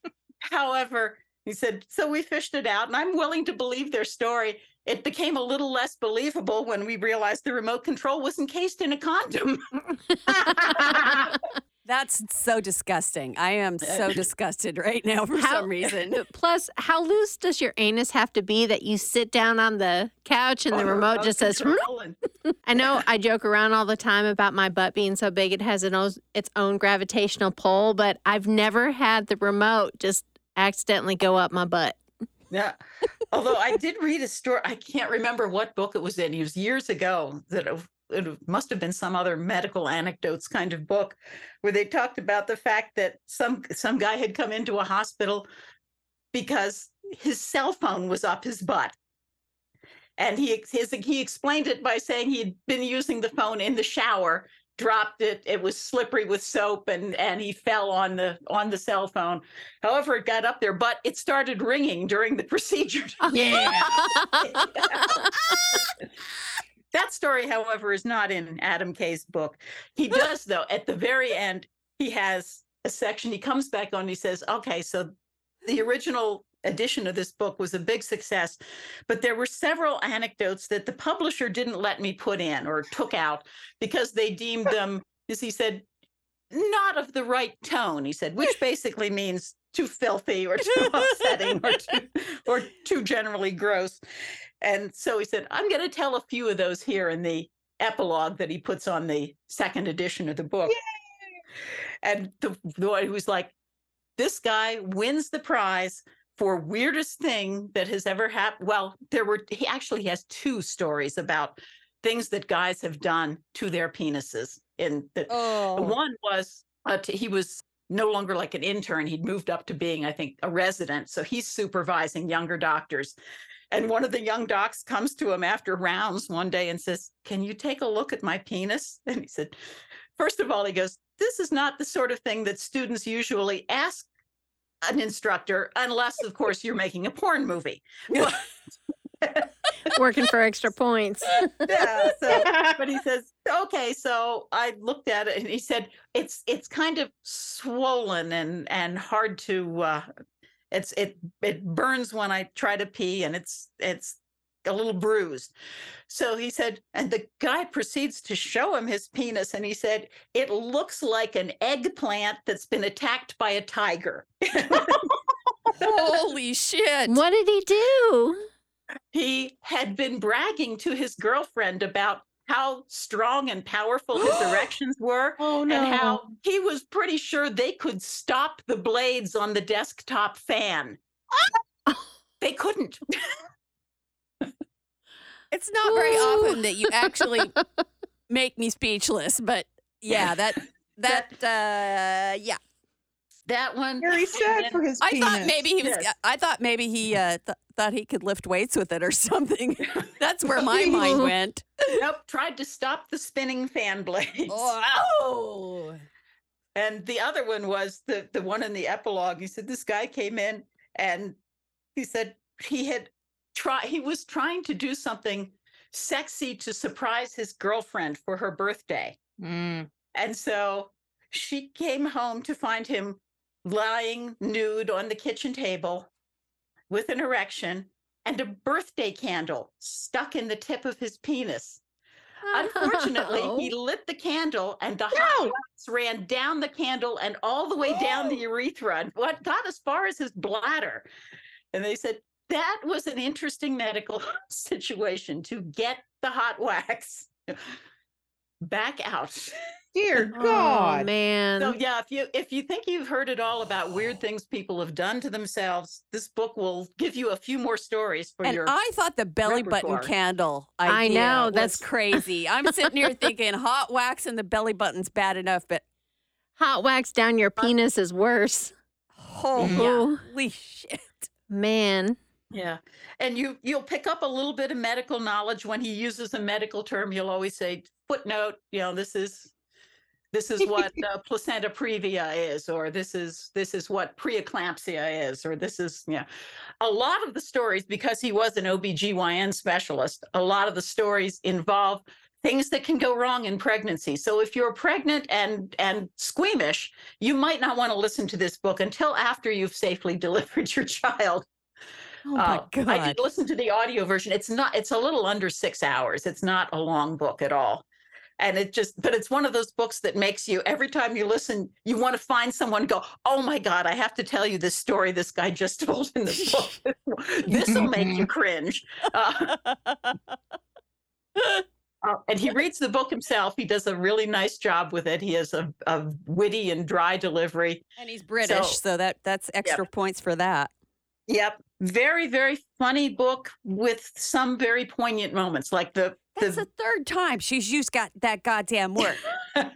however he said so we fished it out and i'm willing to believe their story. It became a little less believable when we realized the remote control was encased in a condom That's so disgusting. I am uh, so disgusted right now for How- some reason. Plus, how loose does your anus have to be that you sit down on the couch and the remote just says, hmm? control I know I joke around all the time about my butt being so big it has an own, its own gravitational pull, but I've never had the remote just accidentally go up my butt. Yeah. Although I did read a story, I can't remember what book it was in. It was years ago that it, must have been some other medical anecdotes kind of book where they talked about the fact that some some guy had come into a hospital because his cell phone was up his butt. And he his, he explained it by saying he'd been using the phone in the shower, dropped it, it was slippery with soap and and he fell on the on the cell phone. However, it got up there, but it started ringing during the procedure. Yeah. that story, however, is not in Adam Kay's book. He does, though, at the very end, he has a section. He comes back on, he says, okay, so the original edition of this book was a big success, but there were several anecdotes that the publisher didn't let me put in or took out because they deemed them, as he said, not of the right tone. He said, which basically means too filthy or too upsetting or too, or too generally gross. And so he said, I'm going to tell a few of those here in the epilogue that he puts on the second edition of the book. And the, the one who's like, this guy wins the prize for weirdest thing that has ever happened. Well, there were, he actually has two stories about things that guys have done to their penises. In the, the Oh, one was uh, t- he was no longer like an intern. He'd moved up to being, I think, a resident. So he's supervising younger doctors. And one of the young docs comes to him after rounds one day and says, Can you take a look at my penis? And he said, First of all, he goes, This is not the sort of thing that students usually ask an instructor, unless, of course, you're making a porn movie. Working for extra points. yeah. So, but he says, okay. So I looked at it and he said, it's it's kind of swollen and and hard to. uh It's it it burns when I try to pee and it's it's a little bruised. So he said, and the guy proceeds to show him his penis, and he said, it looks like an eggplant that's been attacked by a tiger. holy shit. What did he do? He had been bragging to his girlfriend about how strong and powerful his erections were Oh no. and how he was pretty sure they could stop the blades on the desktop fan. they couldn't. It's not very Ooh. often that you actually make me speechless, but yeah, that that uh yeah. That one. Very sad then- for his I penis. thought maybe he was Yes. I thought maybe he uh th- thought he could lift weights with it or something. That's where my mind went. Nope, tried to stop the spinning fan blades. Oh. And the other one was the the one in the epilogue. He said this guy came in and he said he had try he was trying to do something sexy to surprise his girlfriend for her birthday. Mm. And so she came home to find him lying nude on the kitchen table with an erection and a birthday candle stuck in the tip of his penis. Unfortunately, he lit the candle and the hot wax ran down the candle and all the way down the urethra and what got as far as his bladder. And they said that was an interesting medical situation to get the hot wax back out. Dear Oh, God. man. So yeah, if you if you think you've heard it all about weird things people have done to themselves, this book will give you a few more stories for And your I thought the belly button repertoire. candle I know, was that's- crazy. I'm sitting here thinking hot wax and the belly button's bad enough, but Hot wax down your penis is worse. holy Ooh, shit. man. Yeah. And you you'll pick up a little bit of medical knowledge when he uses a medical term. You'll always say footnote, you know, this is this is what uh, placenta previa is, or this is this is what preeclampsia is, or this is yeah. A lot of the stories, because he was an OBGYN specialist, a lot of the stories involve things that can go wrong in pregnancy. So if you're pregnant and and squeamish, you might not want to listen to this book until after you've safely delivered your child. Oh my Uh, god. I did listen to the audio version. It's not. It's a little under six hours. It's not a long book at all. And it just but it's one of those books that makes you every time you listen you want to find someone go oh my god i have to tell you this story this guy just told in this book. This will make you cringe. Uh, uh, and he reads the book himself. He does a really nice job with it. He has a, a witty and dry delivery. And he's British, so, that that's extra points for that. yep. Very very funny book with some very poignant moments like the That's the, the third time she's used got that goddamn word. third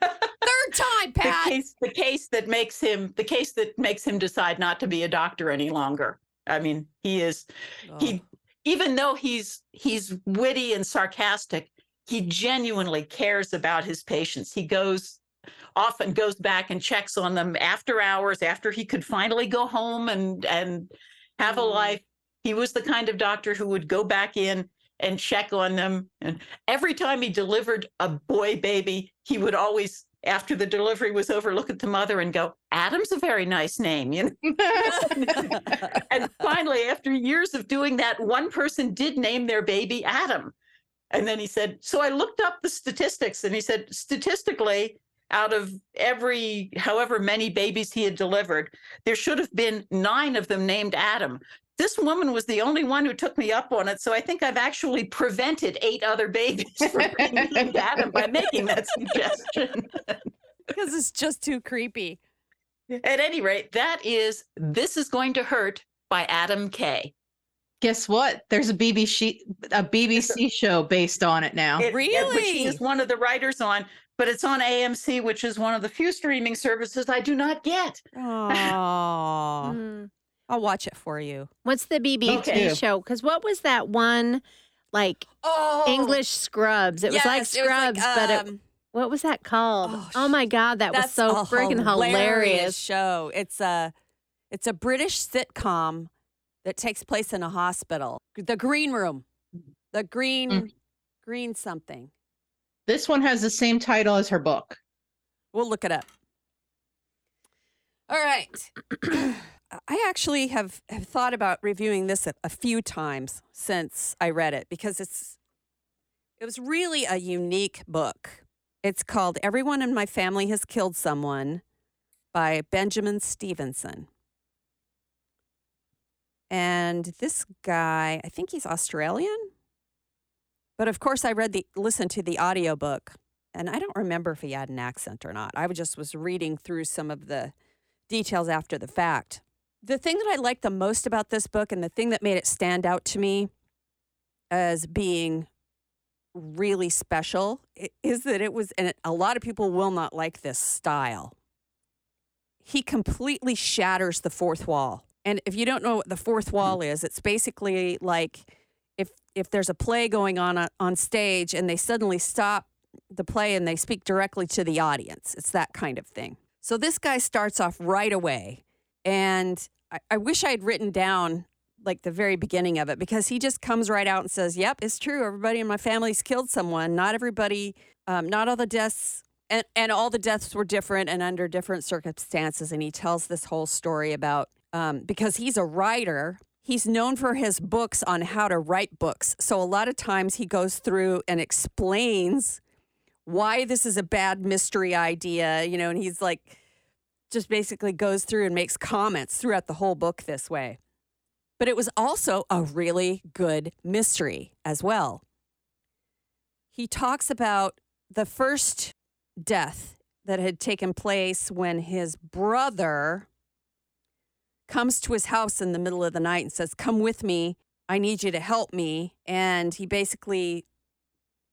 time, the Pat. case the case that makes him the case that makes him decide not to be a doctor any longer i mean he is he even though he's he's witty and sarcastic he genuinely cares about his patients he goes often goes back and checks on them after hours after he could finally go home and and have a Mm. life he was the kind of doctor who would go back in and check on them and every time he delivered a boy baby he would always after the delivery was over look at the mother and go adam's a very nice name you know and finally, after years of doing that, one person did name their baby Adam. And then he said, So I looked up the statistics and he said, statistically, out of every however many babies he had delivered, there should have been nine of them named Adam. This woman was the only one who took me up on it. So I think I've actually prevented eight other babies from being named Adam by making that suggestion. because it's just too creepy. At any rate, that is This Is Going to Hurt by Adam Kay. Guess what? There's a BBC a BBC show based on it now. It- yeah, which he is one of the writers on, but it's on AMC, which is one of the few streaming services I do not get. Oh, Mm. I'll watch it for you. What's the BBC Okay. show? Because what was that one like Oh, English Scrubs? It was like Scrubs, but it, um, what was that called? Oh, Oh, my god, that was so freaking friggin' hilarious. show. It's a it's a British sitcom that takes place in a hospital. The Green Room, the Green Mm. Green something. This one has the same title as her book. We'll look it up. All right. I actually have, have thought about reviewing this a, a few times since I read it because it's it was really a unique book. It's called Everyone in My Family Has Killed Someone by Benjamin Stevenson. And this guy, I think he's Australian. But of course I read the listened to the audiobook and I don't remember if he had an accent or not. I just was reading through some of the details after the fact. The thing that I liked the most about this book and the thing that made it stand out to me as being really special is that it was, and a lot of people will not like this style. He completely shatters the fourth wall. And if you don't know what the fourth wall mm. is, it's basically like if if there's a play going on on- on stage and they suddenly stop the play and they speak directly to the audience. It's that kind of thing. So this guy starts off right away. And I, I wish I had written down like the very beginning of it because he just comes right out and says, Yep, it's true. Everybody in my family's killed someone. Not everybody, um, not all the deaths. And, and all the deaths were different and under different circumstances. And he tells this whole story about um, because he's a writer, he's known for his books on how to write books. So a lot of times he goes through and explains why this is a bad mystery idea, you know, and he's like, just basically goes through and makes comments throughout the whole book this way. But it was also a really good mystery as well. He talks about the first death that had taken place when his brother comes to his house in the middle of the night and says, Come with me. I need you to help me. And he basically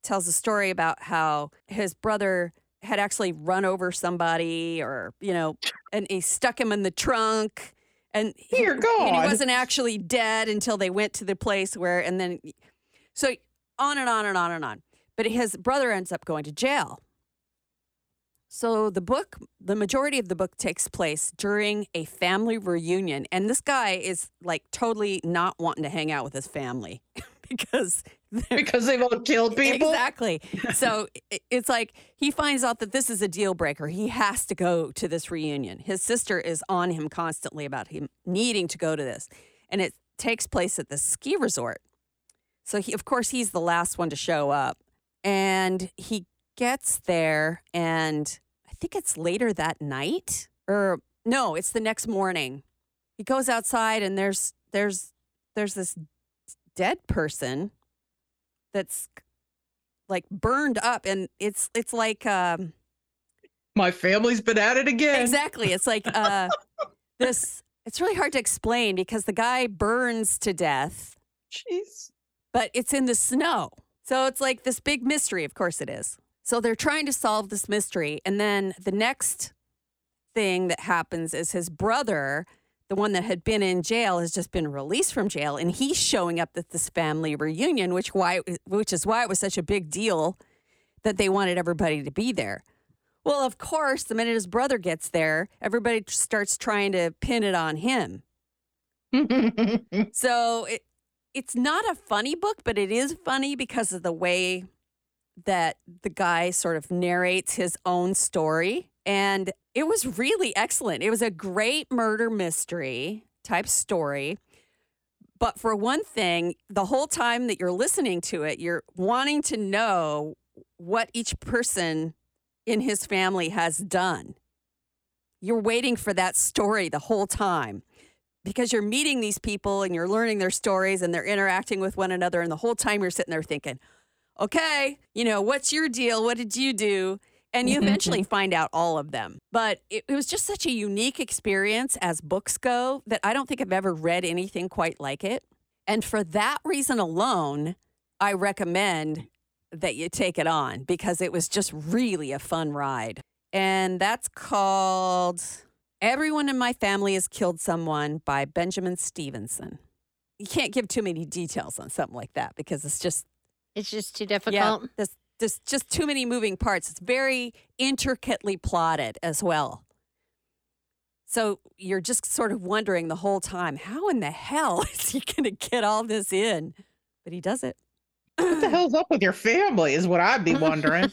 tells a story about how his brother had actually run over somebody or, you know, and he stuck him in the trunk. And he, Dear and he wasn't actually dead until they went to the place where, and then, so on and on and on and on. But his brother ends up going to jail. So the book, the majority of the book takes place during a family reunion. And this guy is like totally not wanting to hang out with his family because Because they've all killed people. Exactly. So it's like he finds out that this is a deal breaker. He has to go to this reunion. His sister is on him constantly about him needing to go to this. And it takes place at the ski resort. So he of course he's the last one to show up. And he gets there, and I think it's later that night, or no, it's the next morning. He goes outside, and there's there's there's this dead person that's like burned up, and it's it's like um, My family's been at it again. exactly it's like uh, this. It's really hard to explain because the guy burns to death Jeez. but it's in the snow. So it's like this big mystery. Of course it is. So they're trying to solve this mystery. And then the next thing that happens is his brother, the one that had been in jail, has just been released from jail. And he's showing up at this family reunion, which why which is why it was such a big deal that they wanted everybody to be there. Well, of course, the minute his brother gets there, everybody starts trying to pin it on him. So it, it's not a funny book, but it is funny because of the way that the guy sort of narrates his own story. And it was really excellent. It was a great murder mystery type story. But for one thing, the whole time that you're listening to it, you're wanting to know what each person in his family has done. You're waiting for that story the whole time because you're meeting these people and you're learning their stories and they're interacting with one another. And the whole time you're sitting there thinking, okay, you know, what's your deal? What did you do? And you mm-hmm. eventually find out all of them. But it, it was just such a unique experience as books go that I don't think I've ever read anything quite like it. And for that reason alone, I recommend that you take it on because it was just really a fun ride. And that's called Everyone in My Family Has Killed Someone by Benjamin Stevenson. You can't give too many details on something like that because it's just It's just too yeah, difficult. There's, there's just too many moving parts. It's very intricately plotted as well. So you're just sort of wondering the whole time, how in the hell is he going to get all this in? But he does it. What the hell's up with your family? Is what I'd be wondering.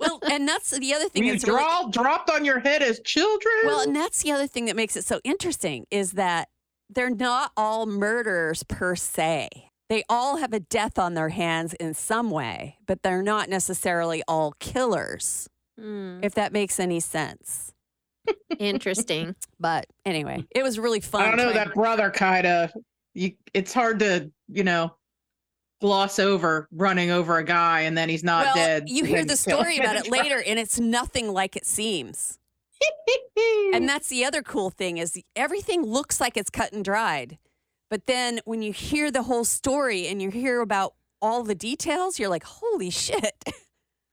Well, and that's the other thing. you that's really- draw, dropped on your head as children. Well, and that's the other thing that makes it so interesting is that they're not all murderers per se. They all have a death on their hands in some way, but they're not necessarily all killers, Hmm, if that makes any sense. interesting. But anyway, it was really fun. I don't know trying- that brother kind of. You, it's hard to you know gloss over running over a guy and then he's not well, dead. You hear the story about it the later, and it's nothing like it seems. And that's the other cool thing is everything looks like it's cut and dried. But then when you hear the whole story and you hear about all the details, you're like, holy shit.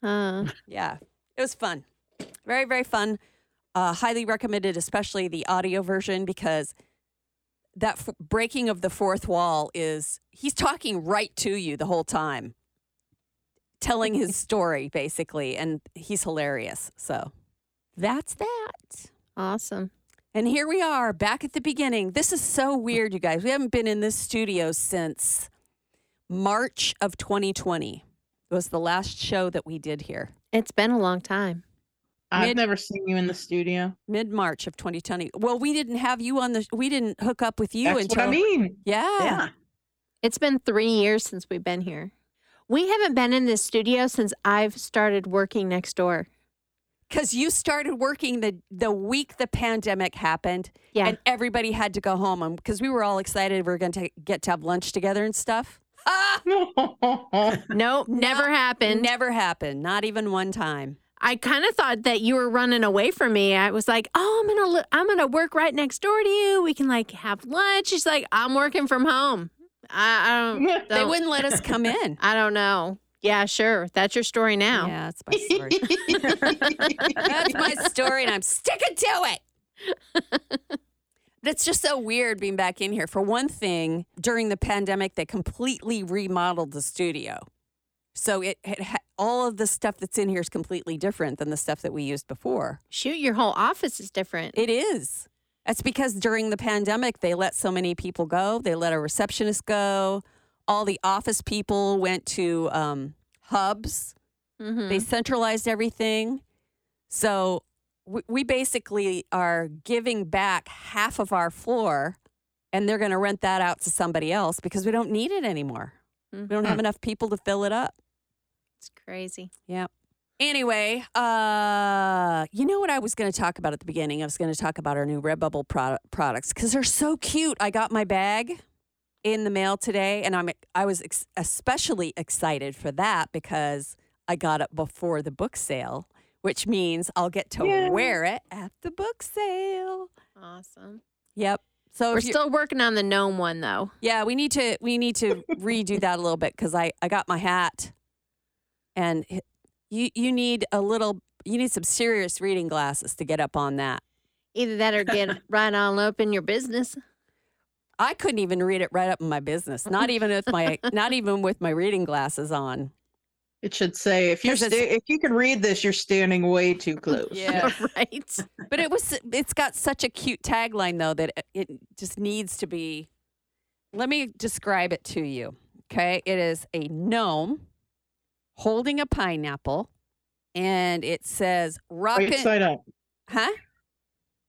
Uh, yeah, it was fun. Very, very fun. Uh, highly recommended, especially the audio version, because that f- breaking of the fourth wall is he's talking right to you the whole time, telling his story basically, and he's hilarious. So that's that. awesome. And here we are back at the beginning. This is so weird, you guys. We haven't been in this studio since March of 2020. It was the last show that we did here. It's been a long time. I've Mid- never seen you in the studio. Mid March of 2020. Well, we didn't have you on the. We didn't hook up with you That's until. what I mean. Yeah. Yeah. It's been three years since we've been here. We haven't been in this studio since I've started working next door. Because you started working the the week the pandemic happened, Yeah. and everybody had to go home because we were all excited we were going to get to have lunch together and stuff. Ah, nope, never happened. never happened. Not even one time. I kind of thought that you were running away from me. I was like, "Oh, I'm gonna, li- I'm gonna work right next door to you. We can like have lunch." She's like, "I'm working from home." I, I don't, They don't- wouldn't let us come in. I don't know. Yeah, sure. That's your story now. Yeah, that's my story. That's my story, and I'm sticking to it. That's just so weird being back in here. For one thing, during the pandemic, they completely remodeled the studio. So it, it ha- all of the stuff that's in here is completely different than the stuff that we used before. Shoot, your whole office is different. It is. That's because during the pandemic, they let so many people go. They let a receptionist go. All the office people went to um, hubs. Mhm. They centralized everything. So we, we basically are giving back half of our floor and they're going to rent that out to somebody else because we don't need it anymore. We don't have enough people to fill it up. It's crazy. Yeah. Anyway, uh, you know what I was going to talk about at the beginning? I was going to talk about our new Redbubble pro- products because they're so cute. I got my bag in the mail today, and I'm I was ex- especially excited for that because I got it before the book sale, which means I'll get to Yay. wear it at the book sale. Awesome. Yep. So We're still working on the gnome one though. yeah, we need to we need to redo that a little bit because I I got my hat, and you you need a little you need some serious reading glasses to get up on that. Either that or get right on up in your business. I couldn't even read it right up in my business, not even with my not even with my reading glasses on. It should say if you're 'Cause it's- sta- if you can read this, you're standing way too close. Yeah, right. but it was it's got such a cute tagline though that it, it just needs to be. Let me describe it to you. Okay, it is a gnome holding a pineapple, and it says Right "Rockin'." side up. Huh?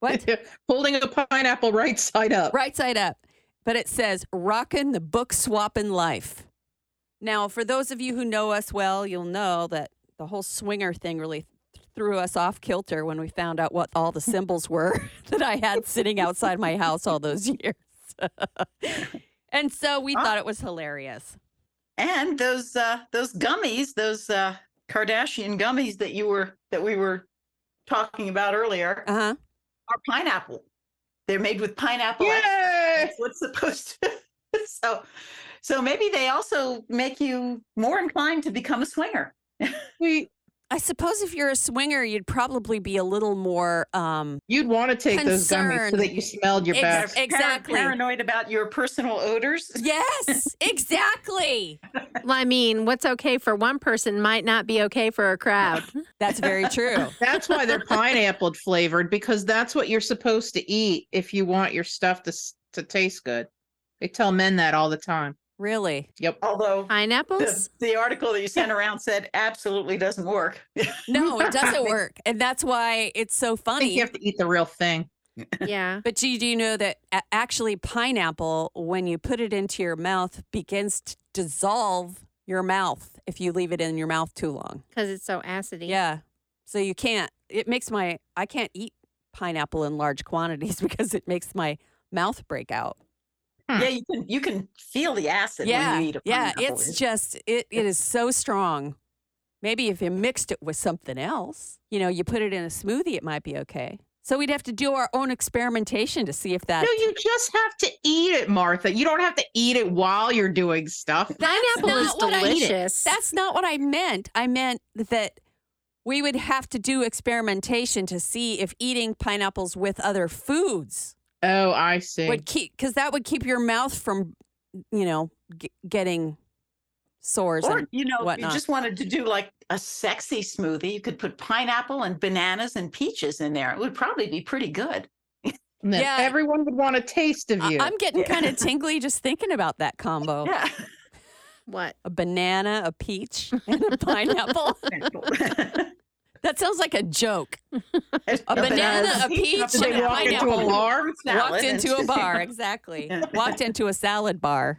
What? Holding a pineapple right side up. right side up. But it says "Rockin' the book swapping life." Now, for those of you who know us well, you'll know that the whole swinger thing really threw us off kilter when we found out what all the symbols were that I had sitting outside my house all those years. and so we thought it was hilarious. And those uh those gummies, those uh Kardashian gummies that you were that we were talking about earlier Uh huh. are pineapple. They're made with pineapple. Yay! That's what's supposed to so so maybe they also make you more inclined to become a swinger. We, I suppose if you're a swinger, you'd probably be a little more. Um, you'd want to take those gummies so that you smelled your best. ex- Exactly. Paranoid about your personal odors. yes, exactly. Well, I mean, what's okay for one person might not be okay for a crowd. That's very true. That's why they're pineapple flavored because that's what you're supposed to eat if you want your stuff to s- to taste good. They tell men that all the time. Really. Yep. Although Pineapples? the, the article that you sent around said absolutely doesn't work. No, it doesn't work. And that's why it's so I think funny. you have to eat the real thing. Yeah. But do you, do you know that a- actually pineapple, when you put it into your mouth, begins to dissolve your mouth if you leave it in your mouth too long? Because it's so acidy. Yeah. So you can't, it makes my, I can't eat pineapple in large quantities because it makes my mouth break out. Hmm. yeah, you can you can feel the acid yeah. when you eat a yeah. pineapple. It's just, it, it is so strong. Maybe if you mixed it with something else, you know, you put it in a smoothie, it might be okay. So we'd have to do our own experimentation to see if that. No, you just have to eat it, Martha. You don't have to eat it while you're doing stuff. Pineapple is not what I- delicious. That's not what I meant. I meant that we would have to do experimentation to see if eating pineapples with other foods Oh, I see. would keep, because that would keep your mouth from, you know, g- getting sores. or and, you know, if you just wanted to do like a sexy smoothie, you could put pineapple and bananas and peaches in there. It would probably be pretty good. Yeah. everyone would want a taste of I- you. I'm getting Yeah. kind of tingly just thinking about that combo: Yeah. what? a banana, a peach, and a pineapple. that sounds like a joke. a banana, a peach, and a walk into a pineapple. bar? Walked into a bar, exactly. Walked into a salad bar.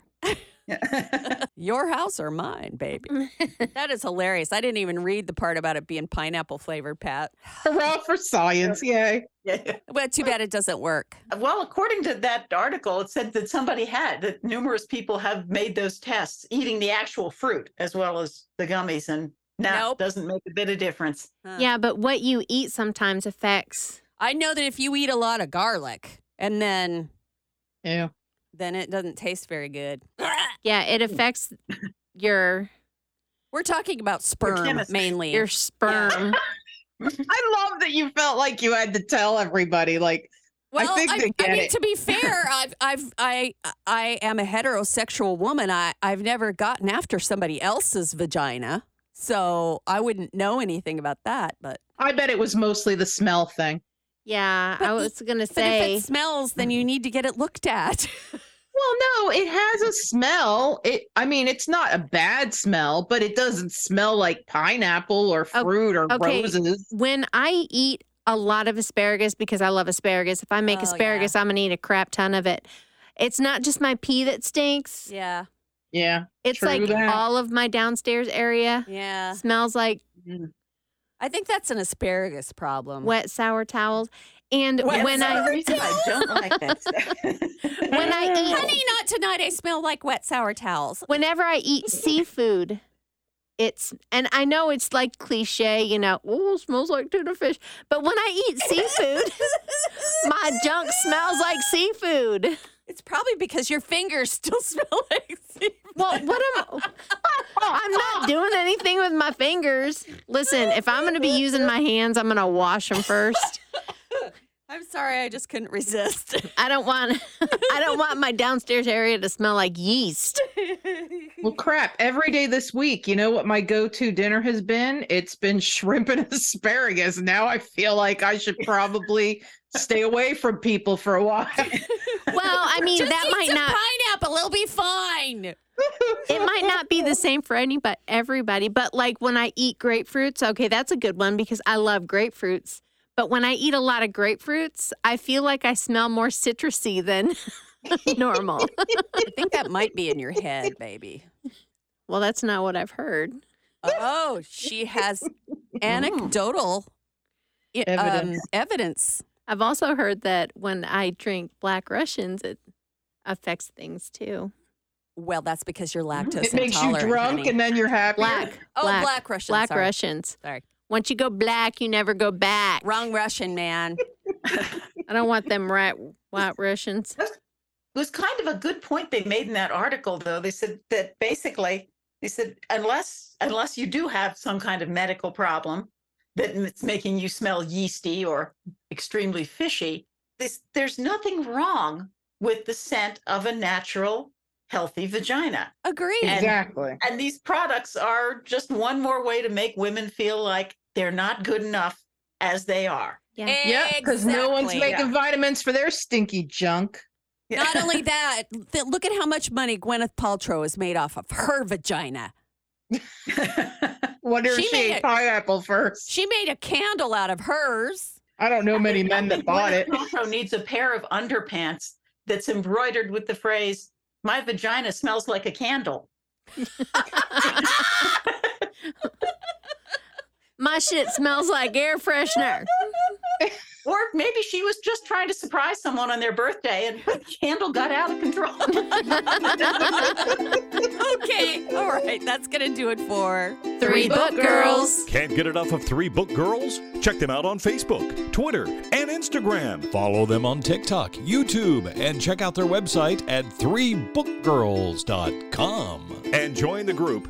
Your house or mine, baby. that is hilarious. I didn't even read the part about it being pineapple flavored, Pat. Hurrah for science. Yay. yeah. Well, too bad it doesn't work. Well, according to that article, it said that somebody had that numerous people have made those tests eating the actual fruit as well as the gummies, and now Nope. doesn't make a bit of difference. Huh. Yeah, but what you eat sometimes affects. I know that if you eat a lot of garlic and then Yeah. then it doesn't taste very good. Yeah, it affects your We're talking about sperm chemistry. mainly. your sperm. I love that you felt like you had to tell everybody. Like, Well, think I, they get mean, it. to be fair, I've, I've, I, I am a heterosexual woman. I, I've never gotten after somebody else's vagina, so I wouldn't know anything about that. But, I bet it was mostly the smell thing. Yeah, But- I was gonna but if it smells, then you need to get it looked at. Well, no, it has a smell. It, I mean, it's not a bad smell, but it doesn't smell like pineapple or O- fruit or okay. roses. when I eat a lot of asparagus because I love asparagus. If I make Oh, yeah. asparagus, I'm gonna eat a crap ton of it. It's not just my pee that stinks. yeah, Yeah. It's true like that. all of my downstairs area yeah. smells like Mm. I think that's an asparagus problem. wet sour towels. And Wet when I reason I don't like that stuff. when I eat Honey, not tonight. I smell like wet sour towels. whenever I eat seafood, it's and I know it's like cliche, you know, oh, smells like tuna fish. But when I eat seafood, my junk smells like seafood. It's probably because your fingers still smell like seafood. Well, what am I I'm not doing anything with my fingers. Listen, if I'm going to be using my hands, I'm going to wash them first. I'm sorry, I just couldn't resist. I don't want I don't want my downstairs area to smell like yeast. Well, crap. Every day this week, you know what my go to dinner has been? It's been shrimp and asparagus. Now I feel like I should probably stay away from people for a while. Well, I mean, Just that eat might some not pineapple. It'll be fine. it might not be the same for any but everybody but like when i eat grapefruits okay that's a good one because i love grapefruits but when i eat a lot of grapefruits i feel like i smell more citrusy than normal I think that might be in your head, baby. well that's not what i've heard Oh, she has anecdotal i- um, Evidence. evidence. I've also heard that when i drink black russians it affects things too Well, that's because you're mm, lactose it makes you drunk honey. and then you're happy. black Oh, black, black Russian, black sorry. russians Sorry. once you go black you never go back Wrong Russian, man. i don't want them rat white russians It was kind of a good point they made in that article, though. They said that basically, they said unless unless you do have some kind of medical problem that it's making you smell yeasty or extremely fishy, this there's nothing wrong with the scent of a natural, healthy vagina. Agreed. And- Exactly. And these products are just one more way to make women feel like they're not good enough as they are. yeah Yeah, because no one's Exactly. making vitamins for their stinky junk. Not only that, th- look at how much money Gwyneth Paltrow is made off of her vagina. Wonder if She she made ate it- pineapple first. She made a candle out of hers. I don't know many men that bought it. Paltrow needs a pair of underpants that's embroidered with the phrase "My vagina smells like a candle." my shit smells like air freshener Or maybe she was just trying to surprise someone on their birthday and the candle got out of control. Okay, all right, that's gonna do it for Three Book Girls. Can't get enough of Three Book Girls? Check them out on Facebook, Twitter, and Instagram. Follow them on TikTok, YouTube, and check out their website at threebookgirls.com. And join the group